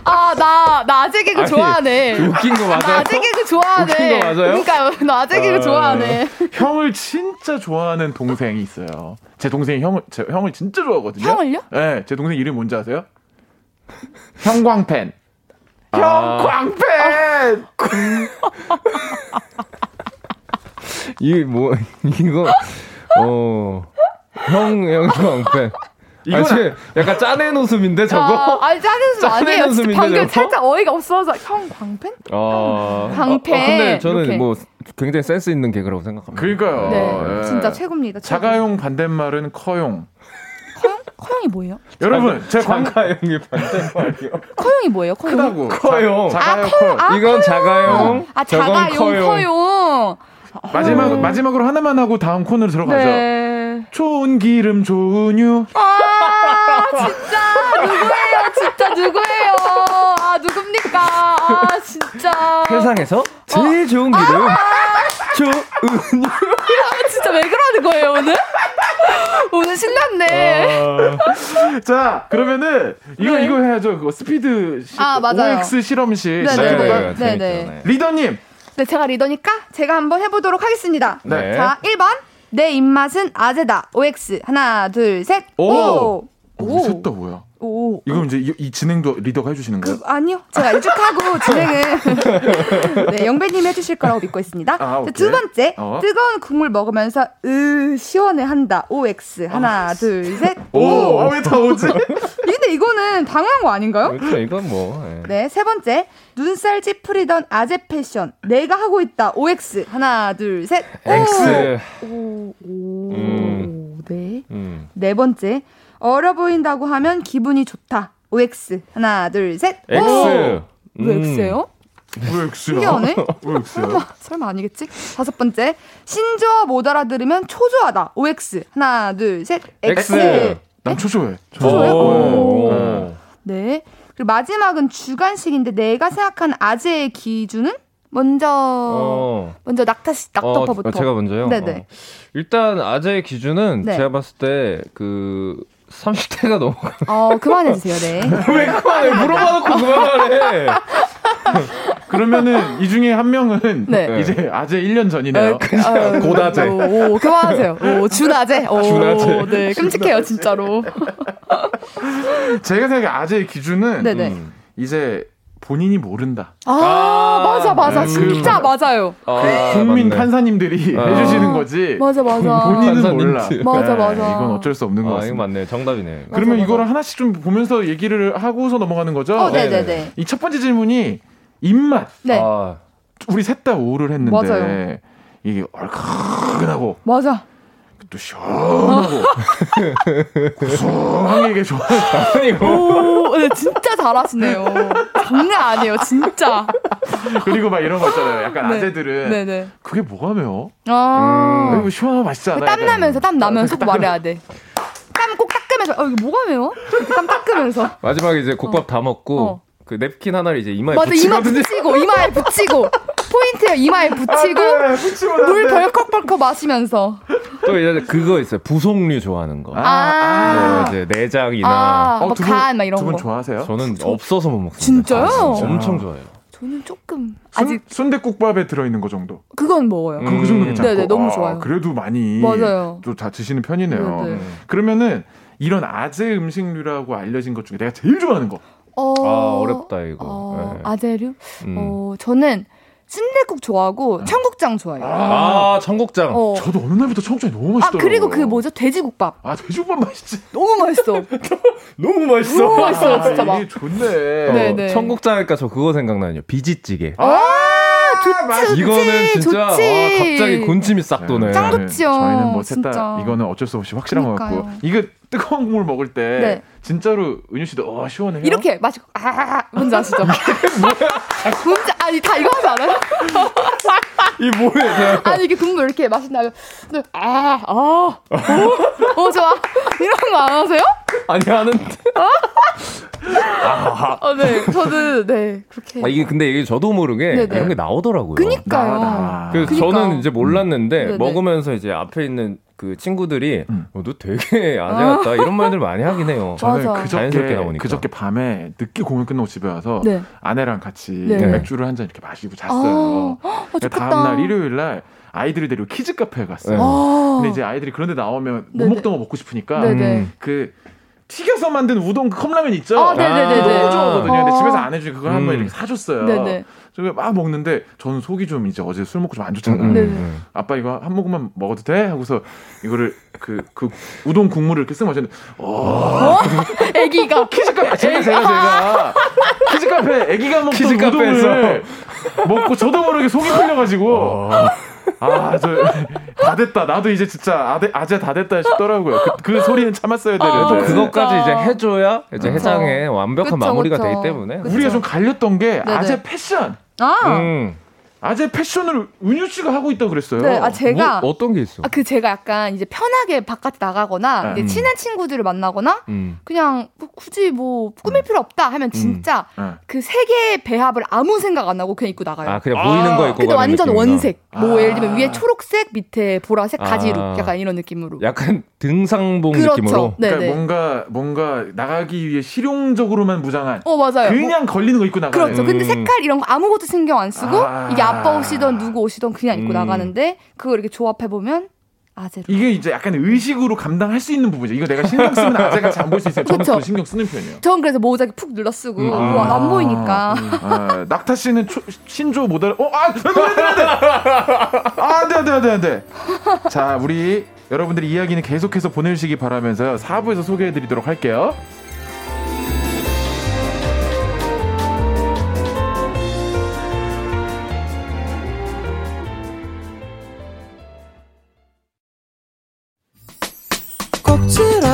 아, 나, 나 아재 개그 아니, 좋아하네. 웃긴 거 맞아요? 나 아재 개그 좋아하네. 웃긴 거 맞아요? 그러니까, 나 아재 개그 아, 좋아하네. 형을 진짜 좋아하는 동생이 있어요. 제 동생이 형을, 제 형을 진짜 좋아하거든요. 형을요? 네, 제 동생 이름 뭔지 아세요? 형광펜. 아. 형광펜! 이, 뭐, 이거, 어, 형, 형광펜. 이건 아, 약간 짜낸 웃음인데 저거? 아, 아니 짜낸 웃음 아니에요. 웃음인데, 방금 저거? 살짝 어이가 없어서 형 광팬? 어. 광팬. 어, 근데 저는 이렇게. 뭐 굉장히 센스 있는 개그라고 생각합니다. 그러니까요. 네, 네. 진짜 최고입니다. 최고. 자가용 반대말은 커용. 커용? 커용이 뭐예요? 여러분, 제 자가용이 반대말이요. 커용이 뭐예요? 커용. 크다고. 커용. 자, 가용 아, 커용. 아, 이건 자가용. 아, 자가용 커용. 마지막 어. 마지막으로 하나만 하고 다음 코너로 들어가죠. 네. 좋은 기름 좋은 유. 아 진짜 누구예요? 진짜 누구예요? 아 누굽니까? 아 진짜. 세상에서 제일 어. 좋은 기름 아~ 좋은 유. 아, 진짜 왜 그러는 거예요 오늘? 오늘 신났네. 어... 자 그러면은 이거 네. 이거 해야죠. 그거 스피드 시, 아, 맞아요. OX 실험실. 네네. 네, 네, 네, 네. 리더님 네, 제가 리더니까 제가 한번 해보도록 하겠습니다. 네. 자, 1번. 내 입맛은 아재다. OX. 하나, 둘, 셋. 오! 오! 오. 셋다 뭐야? 오. 이거 이제 이, 이, 진행도 리더가 해주시는 거예요? 그, 아니요. 제가 일축하고 진행은 네, 영배님이 해주실 거라고 믿고 있습니다. 아, 두 번째. 어? 뜨거운 국물 먹으면서 으 시원해 한다. OX. 하나, 아, 둘, 셋. 오! 아, 왜다 오 지? 근데 이거는 당연한 거 아닌가요? 그렇죠. 이건 뭐. 네. 네. 세 번째. 눈살 찌푸리던 아재 패션. 내가 하고 있다. OX. 하나, 둘, 셋. X. 오. 오. 음. 네. 음. 네 번째. 어려 보인다고 하면 기분이 좋다. OX. 하나, 둘, 셋. X. 오! 왜 X예요? 왜 X야? 신기하네? 왜 X야? 설마, 설마 아니겠지? 다섯 번째. 신조어 못 알아들으면 초조하다. OX. 하나, 둘, 셋. X. X. 난 초조해. 초조해? 오. 네. 그리고 마지막은 주관식인데 내가 생각하는 아재의 기준은 먼저 어. 먼저 낙타 씨 낙터파부터. 어, 제가 먼저요. 네네. 어. 일단 아재의 기준은 네. 제가 봤을 때 그 30대가 넘어. 어, 그만해 주세요, 네. 왜 그만해? 물어봐 놓고 그만하래. 그러면은 이 중에 한 명은 네. 이제 아재 1년 전이네요. 어, 그, 어, 고다재. 오, 오, 그만하세요. 오, 준아재. 오, 준아재. 네, 끔찍해요, 진짜로. 제가 생각해 아재의 기준은 네네. 음, 이제 본인이 모른다. 아, 아 맞아, 맞아. 음, 진짜 맞아요. 아, 그 국민 맞네. 판사님들이 아. 해주시는 거지. 맞아, 맞아. 본인은 몰라. 맞아, 네, 맞아. 이건 어쩔 수 없는 거 아, 같습니다. 맞네. 정답이네. 그러면 맞아, 이거를 하나씩 좀 보면서 얘기를 하고서 넘어가는 거죠? 어, 네네네. 네, 네. 이첫 번째 질문이 입맛. 네. 아. 우리 셋 다 오를 했는데. 맞아요. 이게 얼큰하고. 맞아. 또 시원하고 고소한 게 좋아요. 오, 네, 진짜 잘하시네요. 장난 아니에요, 진짜. 그리고 막 이런 거 있잖아요. 약간 네. 아재들은 네 네. 그게 뭐가 매워? 아, 음. 시원하고 맛있잖아. 땀 나면서 땀 나면서 꼭 말해야 돼. 땀 꼭 닦으면서 어 이게 뭐가 매워? 땀 닦으면서. 마지막에 이제 국밥 어. 다 먹고 어. 그 냅킨 하나를 이제 이마에 맞아, 이마 붙이고 이마에 붙이고 포인트요 이마에 붙이고 아, 네, 물 벌컥벌컥 마시면서 또 이제 그거 있어요 부속류 좋아하는 거. 아, 아. 뭐 이제 내장이나 아, 어, 뭐간막 이런 두분 좋아하세요? 저는 없어서 못 먹습니다. 진짜요? 아, 진짜. 엄청 좋아해요. 저는 조금 아직 순대국밥에 들어있는 거 정도. 그건 먹어요. 음. 그 정도 괜찮고. 네네 너무 좋아요. 그래도 많이 맞아요. 또다 드시는 편이네요. 네네. 그러면은 이런 아재 음식류라고 알려진 것 중에 내가 제일 좋아하는 거. 어, 아, 어렵다, 이거. 어, 네. 아재류? 음. 어, 저는 순대국 좋아하고 음. 청국장 좋아해요. 아, 아 청국장. 어. 저도 어느 날부터 청국장이 너무 맛있더라고요. 아, 그리고 그 뭐죠? 돼지국밥. 아, 돼지국밥 맛있지. 너무 맛있어. 너무 맛있어. 너무 맛있어, 진짜 막. 이게 좋네. 네, 네. 청국장 하니까 저 그거 생각나요. 비지찌개. 아, 좋지, 이거는 진짜 와, 갑자기 곤침이 싹 도네. 짱 좋지요. 저희는 뭐 셋다 이거는 어쩔 수 없이 확실한 그러니까요. 것 같고 이거 뜨거운 국물 먹을 때 네. 진짜로 은유 씨도 어 시원해요. 이렇게 마시고 아 뭔지 아시죠? 뭔지 아니 다 이거 하지 않아요? 이 뭐예요? 아니 이게 국물 이렇게 맛있나요? 아, 아, 어, 어 좋아. 이런 거 안 하세요? 아니 하는데. 아, 어, 네, 저는 네 그렇게. 아, 이게 근데 이게 저도 모르게 네네. 이런 게 나오더라고요. 그니까요. 나, 그래서 그러니까. 저는 이제 몰랐는데 음. 먹으면서 이제 앞에 있는 그 친구들이 음. 어, 너 되게 아재 같다 이런 말들 많이 하긴 해요. 저는 맞아. 그저께 그저께 밤에 늦게 공연 끝나고 집에 와서 네. 아내랑 같이 네. 맥주를 한 잔 이렇게 마시고 잤어요. 아, 어, 다음 날 일요일 날 아이들이 데리고 kids 카페에 갔어요. 네. 근데 이제 아이들이 그런데 나오면 못 먹던 거 먹고 싶으니까 음. 그 튀겨서 만든 우동 그 컵라면 있죠? 아, 네네네. 너무 좋아하거든요. 근데 아. 집에서 안 해주니까 그걸 음. 한번 이렇게 사줬어요. 네네. 저기 막 먹는데 저는 속이 좀 이제 어제 술 먹고 좀 안 좋잖아요. 음. 아빠 이거 한 모금만 먹어도 돼? 하고서 이거를 그, 그 우동 국물을 이렇게 쓱 마셨는데, 어? 애기가. 키즈카페, 제가, 제가, 제가. 키즈카페, 애기가 먹던 우동을 먹고 저도 모르게 속이 풀려가지고. 어. 아, 저, 다 됐다. 나도 이제 진짜 아재, 아재 다 됐다 싶더라고요. 그, 그 소리는 참았어야 되는데. 아, 그것까지 이제 해줘야 이제 해장에 완벽한 그쵸, 마무리가 그쵸. 되기 때문에. 그쵸. 우리가 좀 갈렸던 게 네네. 아재 패션. 아. 음. 아재 패션을 은유 씨가 하고 있다고 그랬어요. 네, 아 제가 뭐, 어떤 게 있어? 아그 제가 약간 이제 편하게 바깥에 나가거나 네. 친한 친구들을 만나거나 음. 그냥 뭐 굳이 뭐 꾸밀 필요 없다 하면 음. 진짜 음. 그세 개의 배합을 아무 생각 안 하고 그냥 입고 나가요. 아 그냥 보이는 아~ 거 입고 근데 완전. 원색. 뭐 아~ 예를 들면 위에 초록색, 밑에 보라색 가지룩 아~ 약간 이런 느낌으로. 약간 등상봉 그렇죠. 느낌으로. 네, 그러니까 네. 뭔가 뭔가 나가기 위해 실용적으로만 무장한. 어 맞아요. 그냥 뭐, 걸리는 거 입고 나가요. 그렇죠. 근데 음. 색깔 이런 거 아무것도 신경 안 쓰고 아. 이게 아빠 옷이던 누구 옷이던 그냥 입고 음. 나가는데 그걸 이렇게 조합해 보면 아재로. 이게 이제 약간 의식으로 감당할 수 있는 부분이죠. 이거 내가 신경 쓰면 아재같이 안 보일 수 있어요. 저는 그 신경 쓰는 편이에요. 전 그래서 모자기 푹 눌러 쓰고 음. 뭐 아. 안 보이니까. 음. 아, 낙타 씨는 초, 신조 모델. 어, 아, 노래 들어야 돼. 아, 안 돼, 안 돼, 안 돼, 안 돼. 자, 우리 여러분들이 이야기는 계속해서 보내주시기 바라면서요. 4부에서 소개해드리도록 할게요.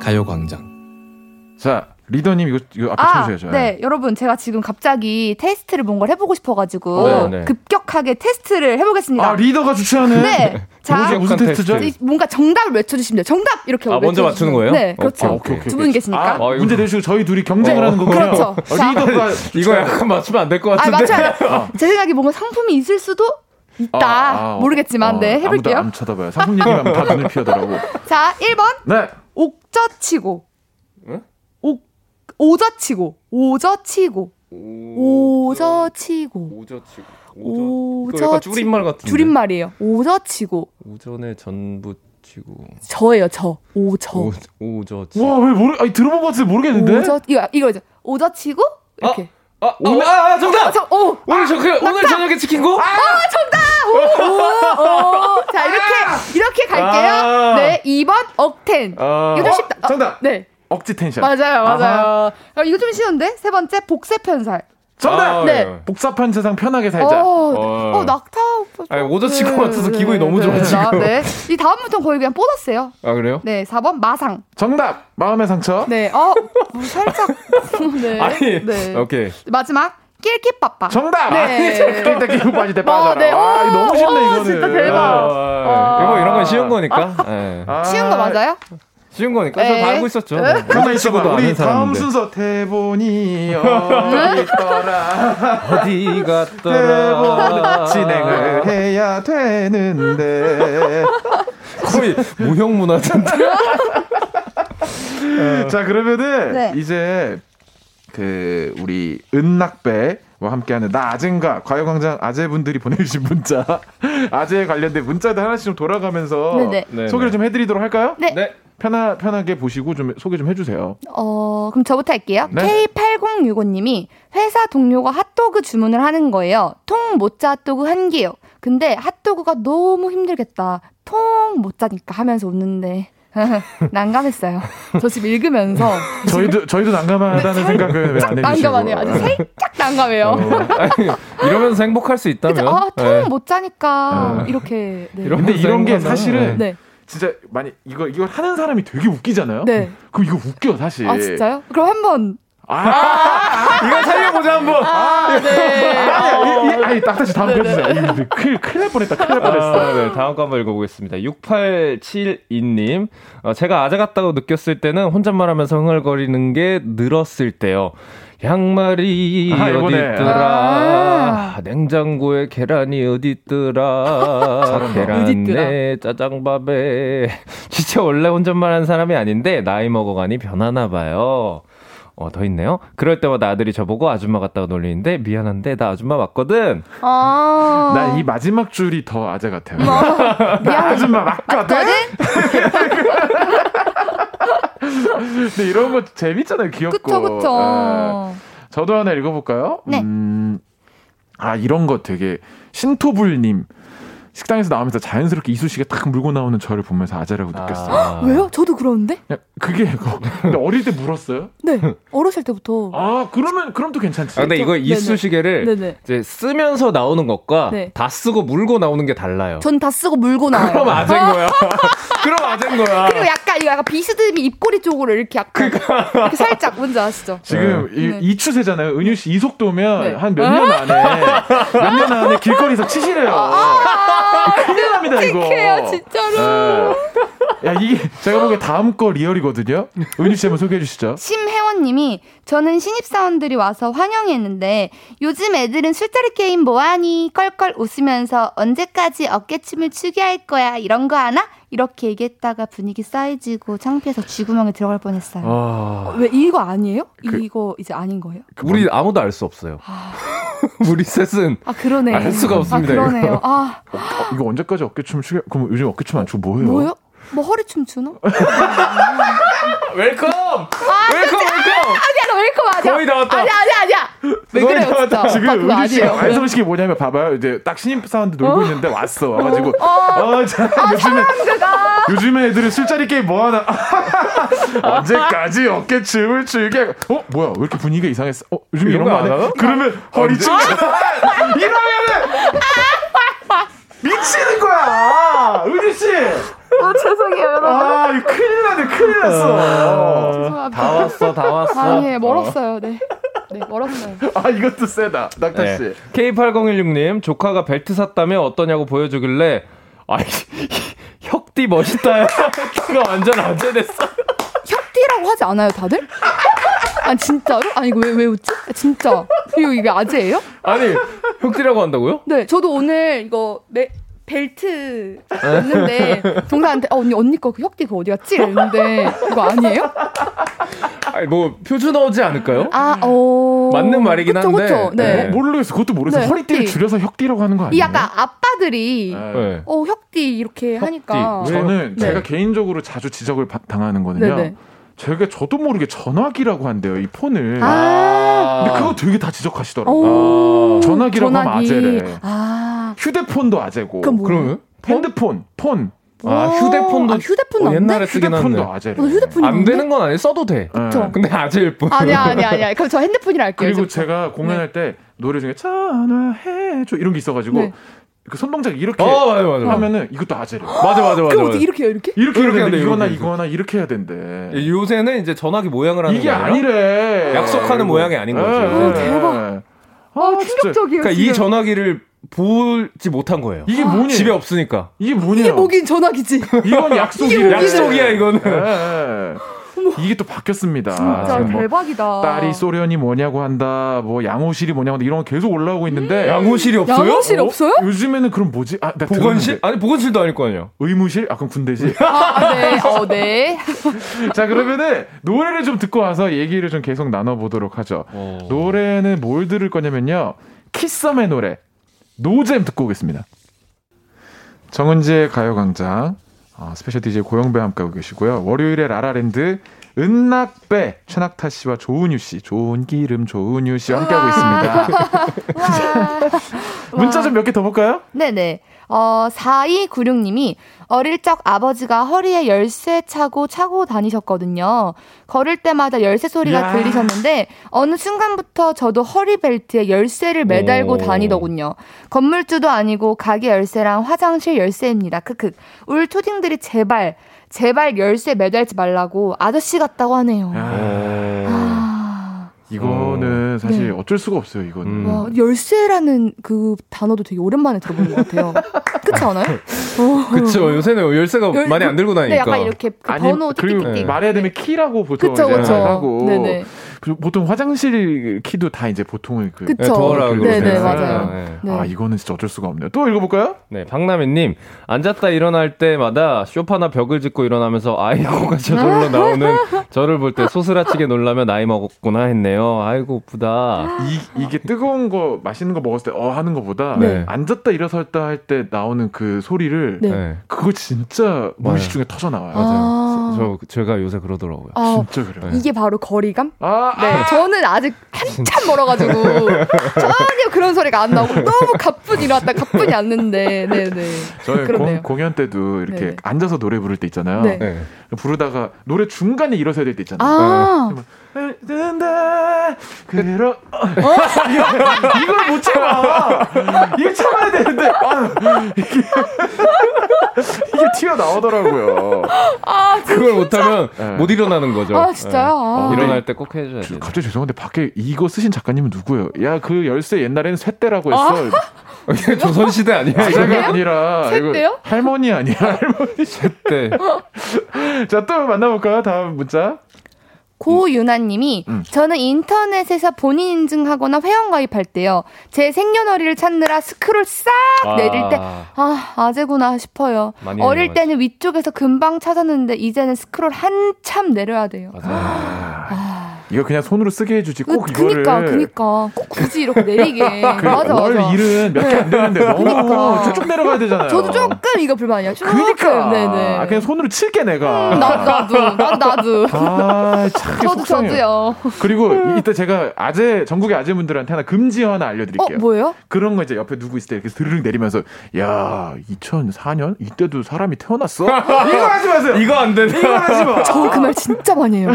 가요광장. 자, 리더님 이거, 이거 앞에 아, 쳐주셔야죠. 네, 여러분 제가 지금 갑자기 테스트를 뭔가를 해보고 싶어가지고 네, 네. 급격하게 테스트를 해보겠습니다. 아 리더가 주최하는. 네. 자 무슨 테스트죠? 뭔가 정답을 외쳐주시면 돼요. 정답 이렇게. 아 먼저 맞추는 거예요? 네, 그렇죠. 오케이, 오케이, 두분 계시니까. 아, 문제 내시고 저희 둘이 경쟁을 네. 하는 거군요. 그렇죠. 어, 리더가 이거 약간 맞추면 안 될 것 같은데. 아 맞춰요. 제 생각에 뭔가 상품이 있을 수도 있다. 아, 아, 모르겠지만, 어, 네, 해볼게요. 아무도 안 쳐다봐요. 상품 얘기만 다 눈을 피하더라고. 자, 1번. 네. 옥저치고. 응? 옥, 오저치고. 오저치고. 오저치고. 오저치고. 오저 줄임말 같은 줄임말이에요. 오저치고. 오전에 전부 치고. 저예요, 저. 오저. 오, 저치 와, 왜 모르 아니 들어본 것 같은데 모르겠는데. 오저 이거 이거죠. 오저치고 이렇게. 아. 아, 오늘, 아, 아, 정답! 어, 저, 어, 오늘 저, 그, 오늘 저녁에 치킨 고? 아, 정답! 오, 오, 오. 자, 이렇게, 이렇게 갈게요. 아~ 네, 2번, 억텐. 아~ 이거 좀 쉽다. 어, 정답! 네. 억지 텐션. 맞아요, 맞아요. 아, 이거 좀 쉬운데? 세 번째, 복세 편살. 정답! 아, 네. 예. 복잡한 세상 편하게 살자. 어, 어, 어 낙타. 아니, 오저 치고 네, 맞춰서 기분이 네, 너무 좋아, 네, 지금. 네. 이 다음부터는 거의 그냥 보너스예요. 아, 그래요? 네, 4번 마상. 정답! 마음의 상처. 네, 어, 뭐 살짝. 네. 아니, 네. 오케이. 마지막. 낄끼빠빠. 정답! 네. 낄때 끼고 빠질 때 빠져라. 어, 네. 아, 오, 너무 쉽네, 이거는. 진짜 대박. 아, 이거 이런 건 쉬운 거니까. 아, 네. 쉬운 거 맞아요? 쉬운 거니까 저다 알고 있었죠. 가만 있어봐. 우리 다음 순서 대본이 어디 있더라. 어디 갔더라. 진행을 해야 되는데. 거의 무형 문화인데. 자 그러면은 네. 이제 그 우리 은낙배와 함께하는 나 아젠가 과요광장 아재분들이 보내주신 문자 아재에 관련된 문자들 하나씩 좀 돌아가면서 네네. 네. 소개를 좀 해드리도록 할까요? 네. 네. 편하, 편하게 보시고 좀 소개 좀 해주세요. 어, 그럼 저부터 할게요. 네. K8065님이 회사 동료가 핫도그 주문을 하는 거예요. 통 모짜 핫도그 한 개요. 근데 핫도그가 너무 힘들겠다. 통못 자니까 하면서 웃는데 난감했어요. 저 지금 읽으면서 저희도 저희도 난감하다는 생각을 왜안 해주시고 난감하네요. 아주 살짝 난감해요. 어, 아니, 이러면서 행복할 수 있다면 아, 통못 네. 자니까 네. 이렇게. 네. 근데 이런 게 사실은 네. 진짜 많이 이거 이걸 하는 사람이 되게 웃기잖아요. 네. 그럼 이거 웃겨 사실. 아 진짜요? 그럼 한번 아, 이거 살려보자 한번. 아, 네. 아니, 아니, 딱다시 다음 거 해주세요. 큰일, 큰일 날 뻔했다, 큰일 날 뻔했어. 아, 네, 다음 거 한번 읽어보겠습니다. 6872님. 어, 제가 아재 같다고 느꼈을 때는 혼잣말 하면서 흥얼거리는 게 늘었을 때요. 양말이 아, 어디 있더라? 아~ 냉장고에 계란이 어디 있더라? 계란에 짜장밥에. 진짜 원래 혼잣말 하는 사람이 아닌데 나이 먹어가니 변하나 봐요. 어, 더 있네요. 그럴 때마다 아들이 저보고 아줌마 같다고 놀리는데 미안한데 나 아줌마 맞거든. 아~ 나이 마지막 줄이 더 아재 같아요. 뭐? 나 아줌마 맞거든. 근데 이런 거 재밌잖아요. 귀엽고. 그쵸 그쵸. 네. 저도 하나 읽어볼까요? 네. 음, 아 이런 거 되게 신토불님. 식당에서 나오면서 자연스럽게 이쑤시개 탁 물고 나오는 저를 보면서 아재라고 느꼈어요. 아. 왜요? 저도 그러는데? 그게 근데 어릴 때 물었어요? 네, 어렸을 때부터. 아 그러면 그럼 또 괜찮지. 아, 근데 이거 이쑤시개를 네네. 이제 쓰면서 나오는 것과 네. 다 쓰고 물고 나오는 게 달라요. 전 다 쓰고 물고 나와요. 그럼 아재인 거야. 그럼 아재인 거야. 그리고 약간 이거 약간 비스듬히 입꼬리 쪽으로 이렇게 약간 그러니까. 이렇게 살짝 뭔지 아시죠? 지금 네. 이, 네. 이 추세잖아요. 은유 씨 이 속도면 네. 한몇 년 안에 몇 년 안에 길거리에서 치시래요. 아~ 큰일 납니다 이거. 해요 진짜로. 네. 야 이게 제가 보기에 다음 거 리얼이거든요. 은유 씨 한번 소개해 주시죠. 심혜원님이 저는 신입사원들이 와서 환영했는데 요즘 애들은 술자리 게임 뭐하니 껄껄 웃으면서 언제까지 어깨춤을 추게 할 거야 이런 거 하나? 이렇게 얘기했다가 분위기 쌓여지고 창피해서 쥐구멍에 들어갈 뻔했어요. 아... 왜 이거 아니에요? 그... 이거 이제 아닌 거예요? 우리 아무도 알 수 없어요. 아... 우리 셋은 아 그러네. 알 수가 없습니다. 아, 그러네요. 아 어, 어, 이거 언제까지 어깨춤 추게? 그럼 요즘 어깨춤 안 추고 뭐예요? 뭐요? 뭐 허리춤 추나? Welcome! 아, welcome welcome! 아니야 나 welcome 아니야. 거의 나왔다. 아니야 아니야 아니야. 왜 그래요 진짜. 지금 우리 씨 완성식이 뭐냐면 봐봐요. 이제 딱 신입 사원들 놀고 어? 있는데 왔어. 와가지고 어, 어 자, 아, 요즘에 요즘에 애들이 술자리 게임 뭐 하나? 언제까지 어깨춤을 추게? 어 뭐야 왜 이렇게 분위기가 이상했어? 어 요즘 이런, 이런 거안 해? 그러면 허리춤 이러면은 미치는 거야 은희 씨. 아, 죄송해요, 여러분. 아, 이거 큰일 났어. 어, 죄송합니다. 다 왔어, 다 왔어. 아니, 예, 멀었어요, 네. 네, 멀었어요. 아, 이것도 세다. 낙타 씨. 네. K8016님, 조카가 벨트 샀다며 어떠냐고 보여주길래, 아이, 혁띠 멋있다. 혁띠가 완전 아재됐어. 혁띠라고 하지 않아요, 다들? 아 진짜로? 아니 이거 왜, 왜 웃지? 아, 진짜 이거 이게 아재예요? 아니 혁띠라고 한다고요? 네 저도 오늘 이거 매, 벨트 있는데 동생한테 어, 언니 언니 거 그 혁띠 그 어디 갔지? 이랬는데 이거 아니에요? 아니 뭐 표준어지 않을까요? 아, 어. 맞는 말이긴 그쵸, 한데. 그쵸, 네. 네. 모르겠어. 그것도 모르겠어. 네, 허리띠를 혁띠. 줄여서 혁띠라고 하는 거 아니에요? 약간 아빠들이 네. 어 혁띠 이렇게 혁띠. 하니까. 저는 네. 제가 개인적으로 자주 지적을 당하는 거는요. 네네. 제가 저도 모르게 전화기라고 한대요 이 폰을. 아~ 근데 그거 되게 다 지적하시더라고요. 아~ 전화기라고 전화기. 하면 아재래. 아~ 휴대폰도 아재고. 그럼 핸드폰, 폰. 아 휴대폰도 아, 휴대폰 어, 옛날에 쓰긴 한데. 아재래. 휴대폰이 안 되는 건 아니 써도 돼. 그쵸. 근데 아재일 뿐. 아니야 아니야 아니야. 그럼 저 핸드폰이라 할게요. 그리고 제가 공연할 네. 때 노래 중에 전화해줘 이런 게 있어가지고 네. 그 손동작 이렇게 어, 맞아, 맞아, 하면은 이것도 아재래. 맞아 맞아 맞아. 그럼 이렇게 해요 이렇게? 이렇게 이렇게 하는데 이거나 이렇게. 이거나 이렇게 해야 된대. 요새는 이제 전화기 모양을 하는 이게 아니래. 약속하는 모양이 아닌 거죠. 아, 대박. 아, 충격적이에요. 그러니까 이 전화기를 보지 못한 거예요. 이게 뭐냐? 집에 없으니까. 이게 뭐냐? 이게 뭐긴 전화기지. 이건 약속이 약속이야 이거는. 네. 이게 또 바뀌었습니다. 진짜 뭐 대박이다. 딸이 소련이 뭐냐고 한다, 뭐 양호실이 뭐냐고 한다, 이런 거 계속 올라오고 있는데. 양호실이 없어요? 양호실 어? 없어요? 요즘에는 그럼 뭐지? 아, 보건실? 아니, 보건실도 아닐 거 아니에요. 의무실? 아, 그럼 군대지? 아, 네. 어, 네. 자, 그러면은 노래를 좀 듣고 와서 얘기를 좀 계속 나눠보도록 하죠. 오. 노래는 뭘 들을 거냐면요. 키썸의 노래. 노잼 듣고 오겠습니다. 정은지의 가요광장. 아, special DJ 고영배 함께하고 계시고요. 월요일에 라라랜드 은낙배 최낙타 씨와 조은유 씨, 좋은 기름 조은유 씨와 함께하고 있습니다. 문자 좀 몇 개 더 볼까요? 네네. 어, 4296님이 어릴 적 아버지가 허리에 열쇠 차고 차고 다니셨거든요. 걸을 때마다 열쇠 소리가 야. 들리셨는데 어느 순간부터 저도 허리 벨트에 열쇠를 매달고 오. 다니더군요. 건물주도 아니고 가게 열쇠랑 화장실 열쇠입니다. 크크. 울 초딩들이 제발 제발 열쇠 매달지 말라고 아저씨 같다고 하네요. 아. 이거는 어. 사실 네. 어쩔 수가 없어요. 이거는 음. 와, 열쇠라는 그 단어도 되게 오랜만에 들어보는 것 같아요. 그렇지 않아요? 그렇죠. 요새는 열쇠가 열, 많이 안 들고 다니니까. 네, 약간 이렇게 그 번호 띠띠띠 말해야 되면 키라고 보통 그쵸, 그쵸. 하고. 네네. 보통 화장실 키도 다 이제 보통은 그 그쵸. 도어라 네네 네, 맞아요. 네. 네. 아 이거는 진짜 어쩔 수가 없네요. 또 읽어볼까요? 네, 박나미님 앉았다 일어날 때마다 쇼파나 벽을 짚고 일어나면서 아이고가 저절로 나오는 저를 볼 때 소스라치게 놀라며 나이 먹었구나 했네요. 아이고 부다. 이 이게 뜨거운 거 맛있는 거 먹었을 때 어 하는 거보다 네. 앉았다 일어섰다 할 때 나오는 그 소리를 네. 그거 진짜 무의식 중에 터져 나와요. 맞아요. 아~ 저 제가 요새 그러더라고요. 아, 진짜 그래요. 이게 바로 거리감? 아 네, 아. 저는 아직 한참 멀어가지고 전혀 그런 소리가 안 나고 너무 가뿐히 일어났다 가뿐히 앉는데, 네, 네. 저희 공, 공연 때도 이렇게 네. 앉아서 노래 부를 때 있잖아요. 네. 네. 부르다가 노래 중간에 일어서야 될 때 있잖아요. 아~ 된다. 그러 어? 이걸 못 참아. 이거 참아야 되는데 아, 이게 이게 튀어 나오더라고요. 아, 그걸 못하면 네. 못 일어나는 거죠. 아 진짜요? 네. 아. 일어날 때 꼭 해줘야 돼. 갑자기 죄송한데 밖에 이거 쓰신 작가님은 누구예요? 야 그 열쇠 옛날에는 쇠대라고 했어. 아? 조선 시대 아니야? 제가 아니라 쇠대요? 할머니 아니야 할머니 쇠대. 자또 만나볼까요? 다음 문자. 고유나님이 음. 저는 인터넷에서 본인 인증하거나 회원 가입할 때요 제 생년월일을 찾느라 스크롤 싹 아. 내릴 때 아 아재구나 싶어요. 어릴 때는 위쪽에서 금방 찾았는데 이제는 스크롤 한참 내려야 돼요. 맞아요. 아. 이거 그냥 손으로 쓰게 해주지. 꼭 그, 이거를. 그니까. 그니까 꼭 굳이 이렇게 내리게. 그 맞아 월 맞아. 일은 몇 개 안 되는데 너무 그러니까. 쭉쭉 내려가야 되잖아요. 저도 조금 이거 불만이야? 조금. 그니까. 네네. 아, 그냥 손으로 칠게 내가. 음, 나, 나도 나도 나도. 아참 저도 저도요. 그리고 이때 제가 아재 전국의 아재분들한테 하나 금지 하나 알려드릴게요. 어, 뭐예요? 그런 거 이제 옆에 누구 있을 때 이렇게 드르륵 내리면서 야 2004년? 이때도 사람이 태어났어? 이거 하지 마세요! 이거 안 되네. 이거 하지 마저 그 말 진짜 많이 해요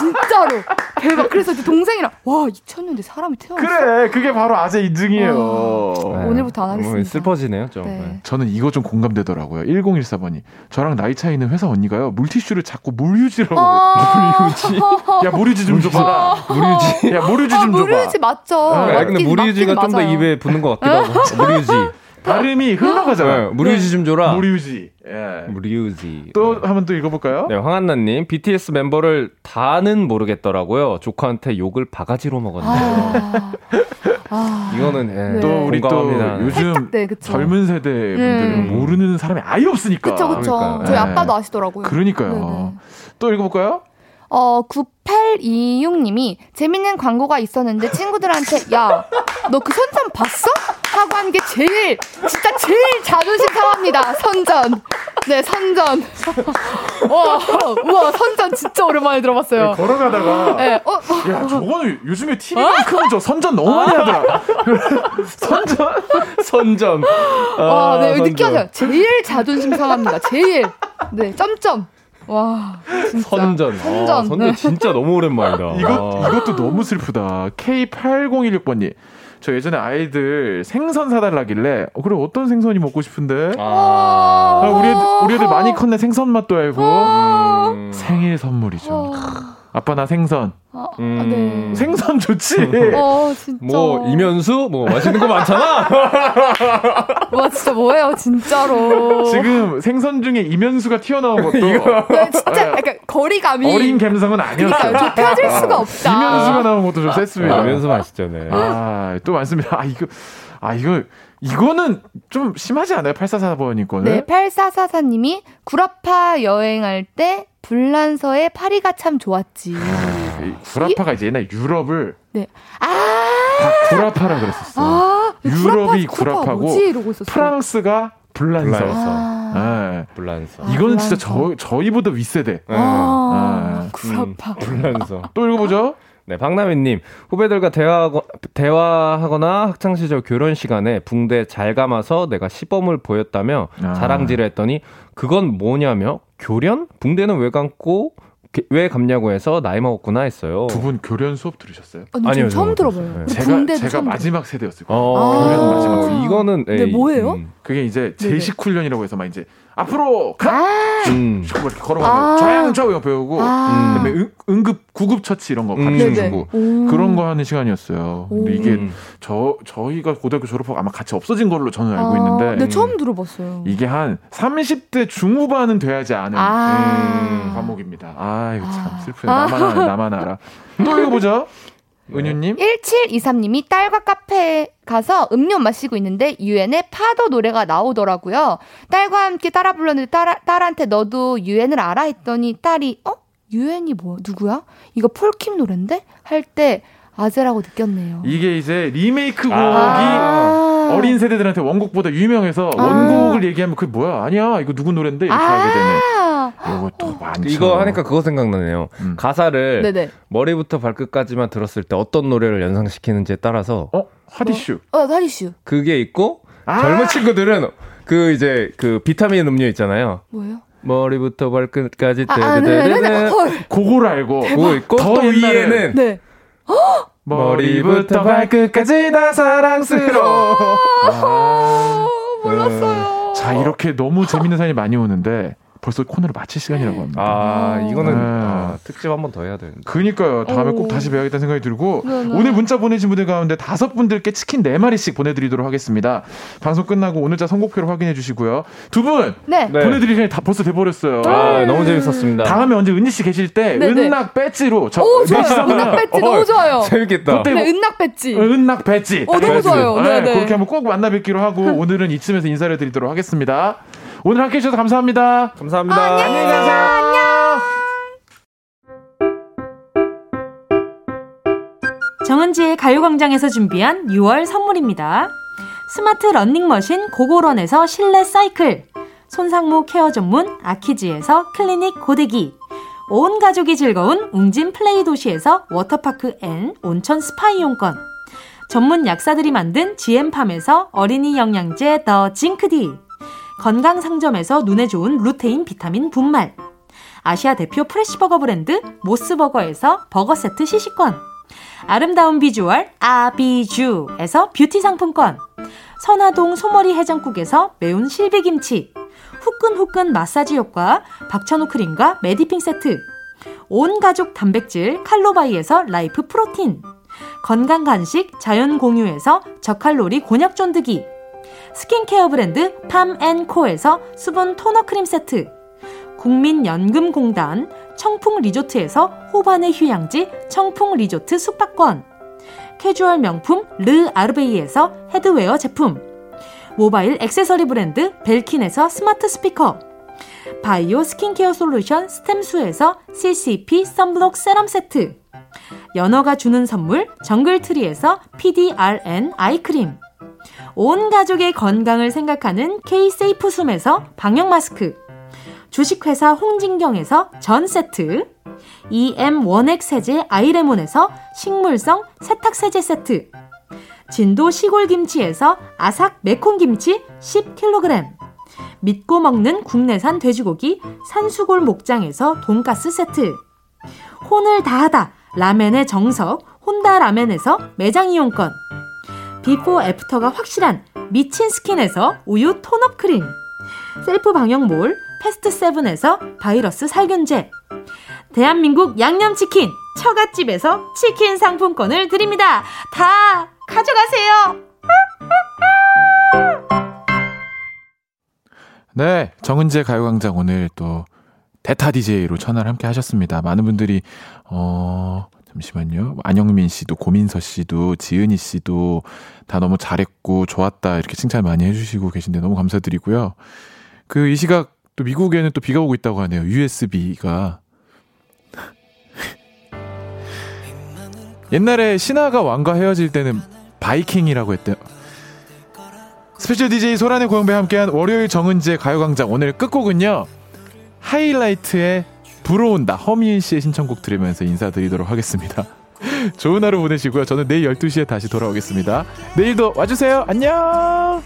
진짜로 대박. 그래서 동생이랑 와 2000년대 사람이 태어났어. 그래, 그게 바로 아재 인증이에요. 어, 네. 오늘부터 안 하겠습니다. 슬퍼지네요, 좀. 네. 네. 저는 이거 좀 공감되더라고요. 1014번이 저랑 나이 차이 있는 회사 언니가요 물티슈를 자꾸 물유지라고 아~ 물유지. 야 물유지 좀 줘봐라. 물유지. 야 물유지 좀 아, 줘봐. 물유지 맞죠. 아, 근데 물유지가 좀 더 입에 붙는 것 같기도 하고. 물유지. 발음이 흘러가잖아. 네, 무리유지 좀 줘라. 무리유지. 예. 무리유지. 또 네. 한번 또 읽어볼까요? 네, 황한나님. BTS 멤버를 다는 모르겠더라고요. 조카한테 욕을 바가지로 먹었네요. 아. 아. 이거는 예, 네. 또 우리 또 요즘 네, 젊은 세대 분들은 음. 모르는 사람이 아예 없으니까. 그쵸, 그쵸. 그러니까. 저희 아빠도 아시더라고요. 그러니까요. 네네. 또 읽어볼까요? 어, 9826님이 재밌는 광고가 있었는데 친구들한테 야, 너 그 선전 봤어? 하고 한 게 제일 진짜 제일 자존심 상합니다. 선전. 네, 선전. 와, 우와, 선전 진짜 오랜만에 들어봤어요. 네, 걸어가다가 네, 어, 어, 야, 저거는 요즘에 TV만큼은 어? 저 선전 너무 많이 하더라. 선전? 선전. 아, 와, 네, 선전. 느껴져요. 제일 자존심 상합니다. 제일. 네, 점점. 와, 진짜. 선전. 선전. 아, 선전 진짜 너무 오랜만이다. 이것, 이것도 너무 슬프다. K8016번님. 저 예전에 아이들 생선 사달라길래 어, 그래 어떤 생선이 먹고 싶은데 아. 아 우리 애들, 우리 애들 많이 컸네 생선 맛도 알고 음. 생일 선물이죠. 아빠 나 생선. 아, 음. 네. 생선 좋지. 어, 진짜. 뭐 이면수 뭐 맛있는 거 많잖아. 와 진짜 뭐예요 진짜로. 지금 생선 중에 이면수가 튀어나온 것도. 네, 진짜 네. 약간 거리감이 어린 감성은 아니었어요. 좁혀질 아, 수가 없다. 이면수가 나온 것도 좀 셌습니다. 아, 이면수 맛있죠, 네. 아또 많습니다. 아 이거 아 이거 이거는 좀 심하지 않아요? 8444번이 거는? 네, 8444님이 구라파 여행할 때 불란서의 파리가 참 좋았지. 아, 구라파가 이, 제 옛날 유럽을 네. 아~ 다 구라파라 그랬었어. 아, 유럽이 구라파, 구라파 고 프랑스가 불란서. 불란서. 아~ 네. 불란서. 이거는 진짜 저 저희보다 윗세대. 아, 구라파. 네. 음, 불란서. 또 읽어보죠. 네, 박나민님 후배들과 대화 대화하거나 학창 시절 교련 시간에 붕대 잘 감아서 내가 시범을 보였다며 아. 자랑질을 했더니 그건 뭐냐며 교련? 붕대는 왜 감고 왜 감냐고 해서 나이 먹었구나 했어요. 두 분 교련 수업 들으셨어요? 아니, 아니요, 처음 들어봐요. 네. 제가 제가 마지막 세대였을 거예요. 아~ 교련 마지막. 이거는 네, 뭐예요? 음. 그게 이제 제식 훈련이라고 해서 막 이제 앞으로 가! 아~ 음. 이렇게 걸어가면 아~ 좌양 좌우 배우고 아~ 그다음에 응, 응급 구급 처치 이런 거 가르쳐 음. 주고 그런 거 하는 시간이었어요. 근데 이게 음. 저 저희가 고등학교 졸업하고 아마 같이 없어진 걸로 저는 알고 있는데 네, 처음 들어봤어요. 이게 한 30대 중후반은 돼야지 아는 음, 과목입니다. 아 이거 참 슬프네. 나만 알아, 나만 알아. 또 읽어보죠. 은유님? 1723님이 딸과 카페에 가서 음료 마시고 있는데 유엔의 파도 노래가 나오더라고요. 딸과 함께 따라 불렀는데 딸, 딸한테 너도 유엔을 알아? 했더니 딸이 어? 유엔이 뭐 누구야? 이거 폴킴 노랜데? 할 때 아재라고 느꼈네요. 이게 이제 리메이크 곡이 아~ 어린 세대들한테 원곡보다 유명해서 아~ 원곡을 얘기하면 그게 뭐야? 아니야. 이거 누구 노랜데? 이렇게 아~ 하게 되네. 이것도 많죠. 이거 하니까 그거 생각나네요. 음. 가사를 네네. 머리부터 발끝까지만 들었을 때 어떤 노래를 연상시키는지에 따라서 어 hot issue. 어, 어 hot issue. 그게 있고 아~ 젊은 친구들은 그 이제 그 비타민 음료 있잖아요. 뭐요? 머리부터 발끝까지 아, 아, 네, 네, 네. 그거를 알고 그거 있고 더또 위에는 네. 머리부터 발끝까지 다 사랑스러워. 아, 몰랐어요. 자 이렇게 너무 재밌는 사연이 많이 오는데 벌써 코너를 마칠 시간이라고 합니다. 아, 이거는 네. 아, 특집 한 번 더 해야 되는데. 그니까요. 다음에 오. 꼭 다시 배워야겠다는 생각이 들고 네네. 네. 오늘 문자 보내신 분들 가운데 다섯 분들께 치킨 네 마리씩 보내드리도록 하겠습니다. 방송 끝나고 오늘자 선곡표를 확인해 주시고요. 두분 네. 네. 보내드릴 시간이 다 벌써 돼버렸어요. 아, 너무 재밌었습니다. 다음에 언제 은지 씨 계실 때 네네. 은낙 배지로 저 오, 좋아요. 은낙 배지 어, 너무 좋아요. 재밌겠다. 네, 은낙 배지. 어, 은낙 배지. 어, 너무 좋아요. 네, 네. 그렇게 한번 꼭 만나 뵙기로 하고 오늘은 이쯤에서 인사를 드리도록 하겠습니다. 오늘 함께 해주셔서 감사합니다. 감사합니다. 안녕히 가세요. 안녕. 정은지의 가요광장에서 준비한 6월 선물입니다. 스마트 러닝머신 고고런에서 실내 사이클, 손상모 care 전문 아키즈에서 클리닉 고데기, 온 가족이 즐거운 웅진 플레이 도시에서 워터파크 and 온천 스파 이용권, 전문 약사들이 만든 GM팜에서 어린이 영양제 더 징크디, 건강상점에서 눈에 좋은 루테인 비타민 분말. 아시아 대표 fresh 버거 브랜드 모스버거에서 버거 세트 시식권. 아름다운 비주얼 아비주에서 뷰티 상품권. 선화동 소머리 해장국에서 매운 실비김치. 후끈후끈 마사지 효과 박찬호 크림과 메디핑 세트. 온 가족 단백질 칼로바이에서 라이프 프로틴. 건강 간식 자연 공유에서 저칼로리 곤약 쫀득이. 스킨케어 브랜드 팜앤코에서 수분 토너 크림 세트. 국민연금공단 청풍 리조트에서 호반의 휴양지 청풍 리조트 숙박권. 캐주얼 명품 르 아르베이에서 headwear 제품. 모바일 액세서리 브랜드 벨킨에서 스마트 스피커. 바이오 스킨케어 솔루션 스템수에서 CCP sunblock serum 세트. 연어가 주는 선물 정글트리에서 PDRN eye 크림 온 가족의 건강을 생각하는 K-세이프 숨에서 방역 마스크, 주식회사 홍진경에서 전 세트, EM 원액 세제 아이레몬에서 식물성 세탁 세제 세트, 진도 시골 김치에서 아삭 매콤 김치 10kg, 믿고 먹는 국내산 돼지고기 산수골 목장에서 돈가스 세트, 혼을 다하다 라멘의 정석 혼다 라멘에서 매장 이용권, 비포 애프터가 확실한 미친 스킨에서 우유 tone up 크림 셀프 방역몰 패스트 세븐에서 바이러스 살균제 대한민국 양념치킨 처갓집에서 치킨 상품권을 드립니다. 다 가져가세요. 네, 정은지 가요광장 오늘 또 대타 DJ로 천을 함께 하셨습니다. 많은 분들이 어 잠시만요. 안영민 씨도, 고민서 씨도, 지은이 씨도 다 너무 잘했고 좋았다 이렇게 칭찬 많이 해주시고 계신데 너무 감사드리고요. 그 이 시각 또 미국에는 또 비가 오고 있다고 하네요. US 비가. 옛날에 신하가 왕과 헤어질 때는 바이킹이라고 했대요. special DJ 소란의 고영배 함께한 월요일 정은지의 가요광장 오늘 끝곡은요. 하이라이트의 불어온다 허미인 씨의 신청곡 들으면서 인사드리도록 하겠습니다. 좋은 하루 보내시고요. 저는 내일 12시에 다시 돌아오겠습니다. 내일도 와주세요. 안녕!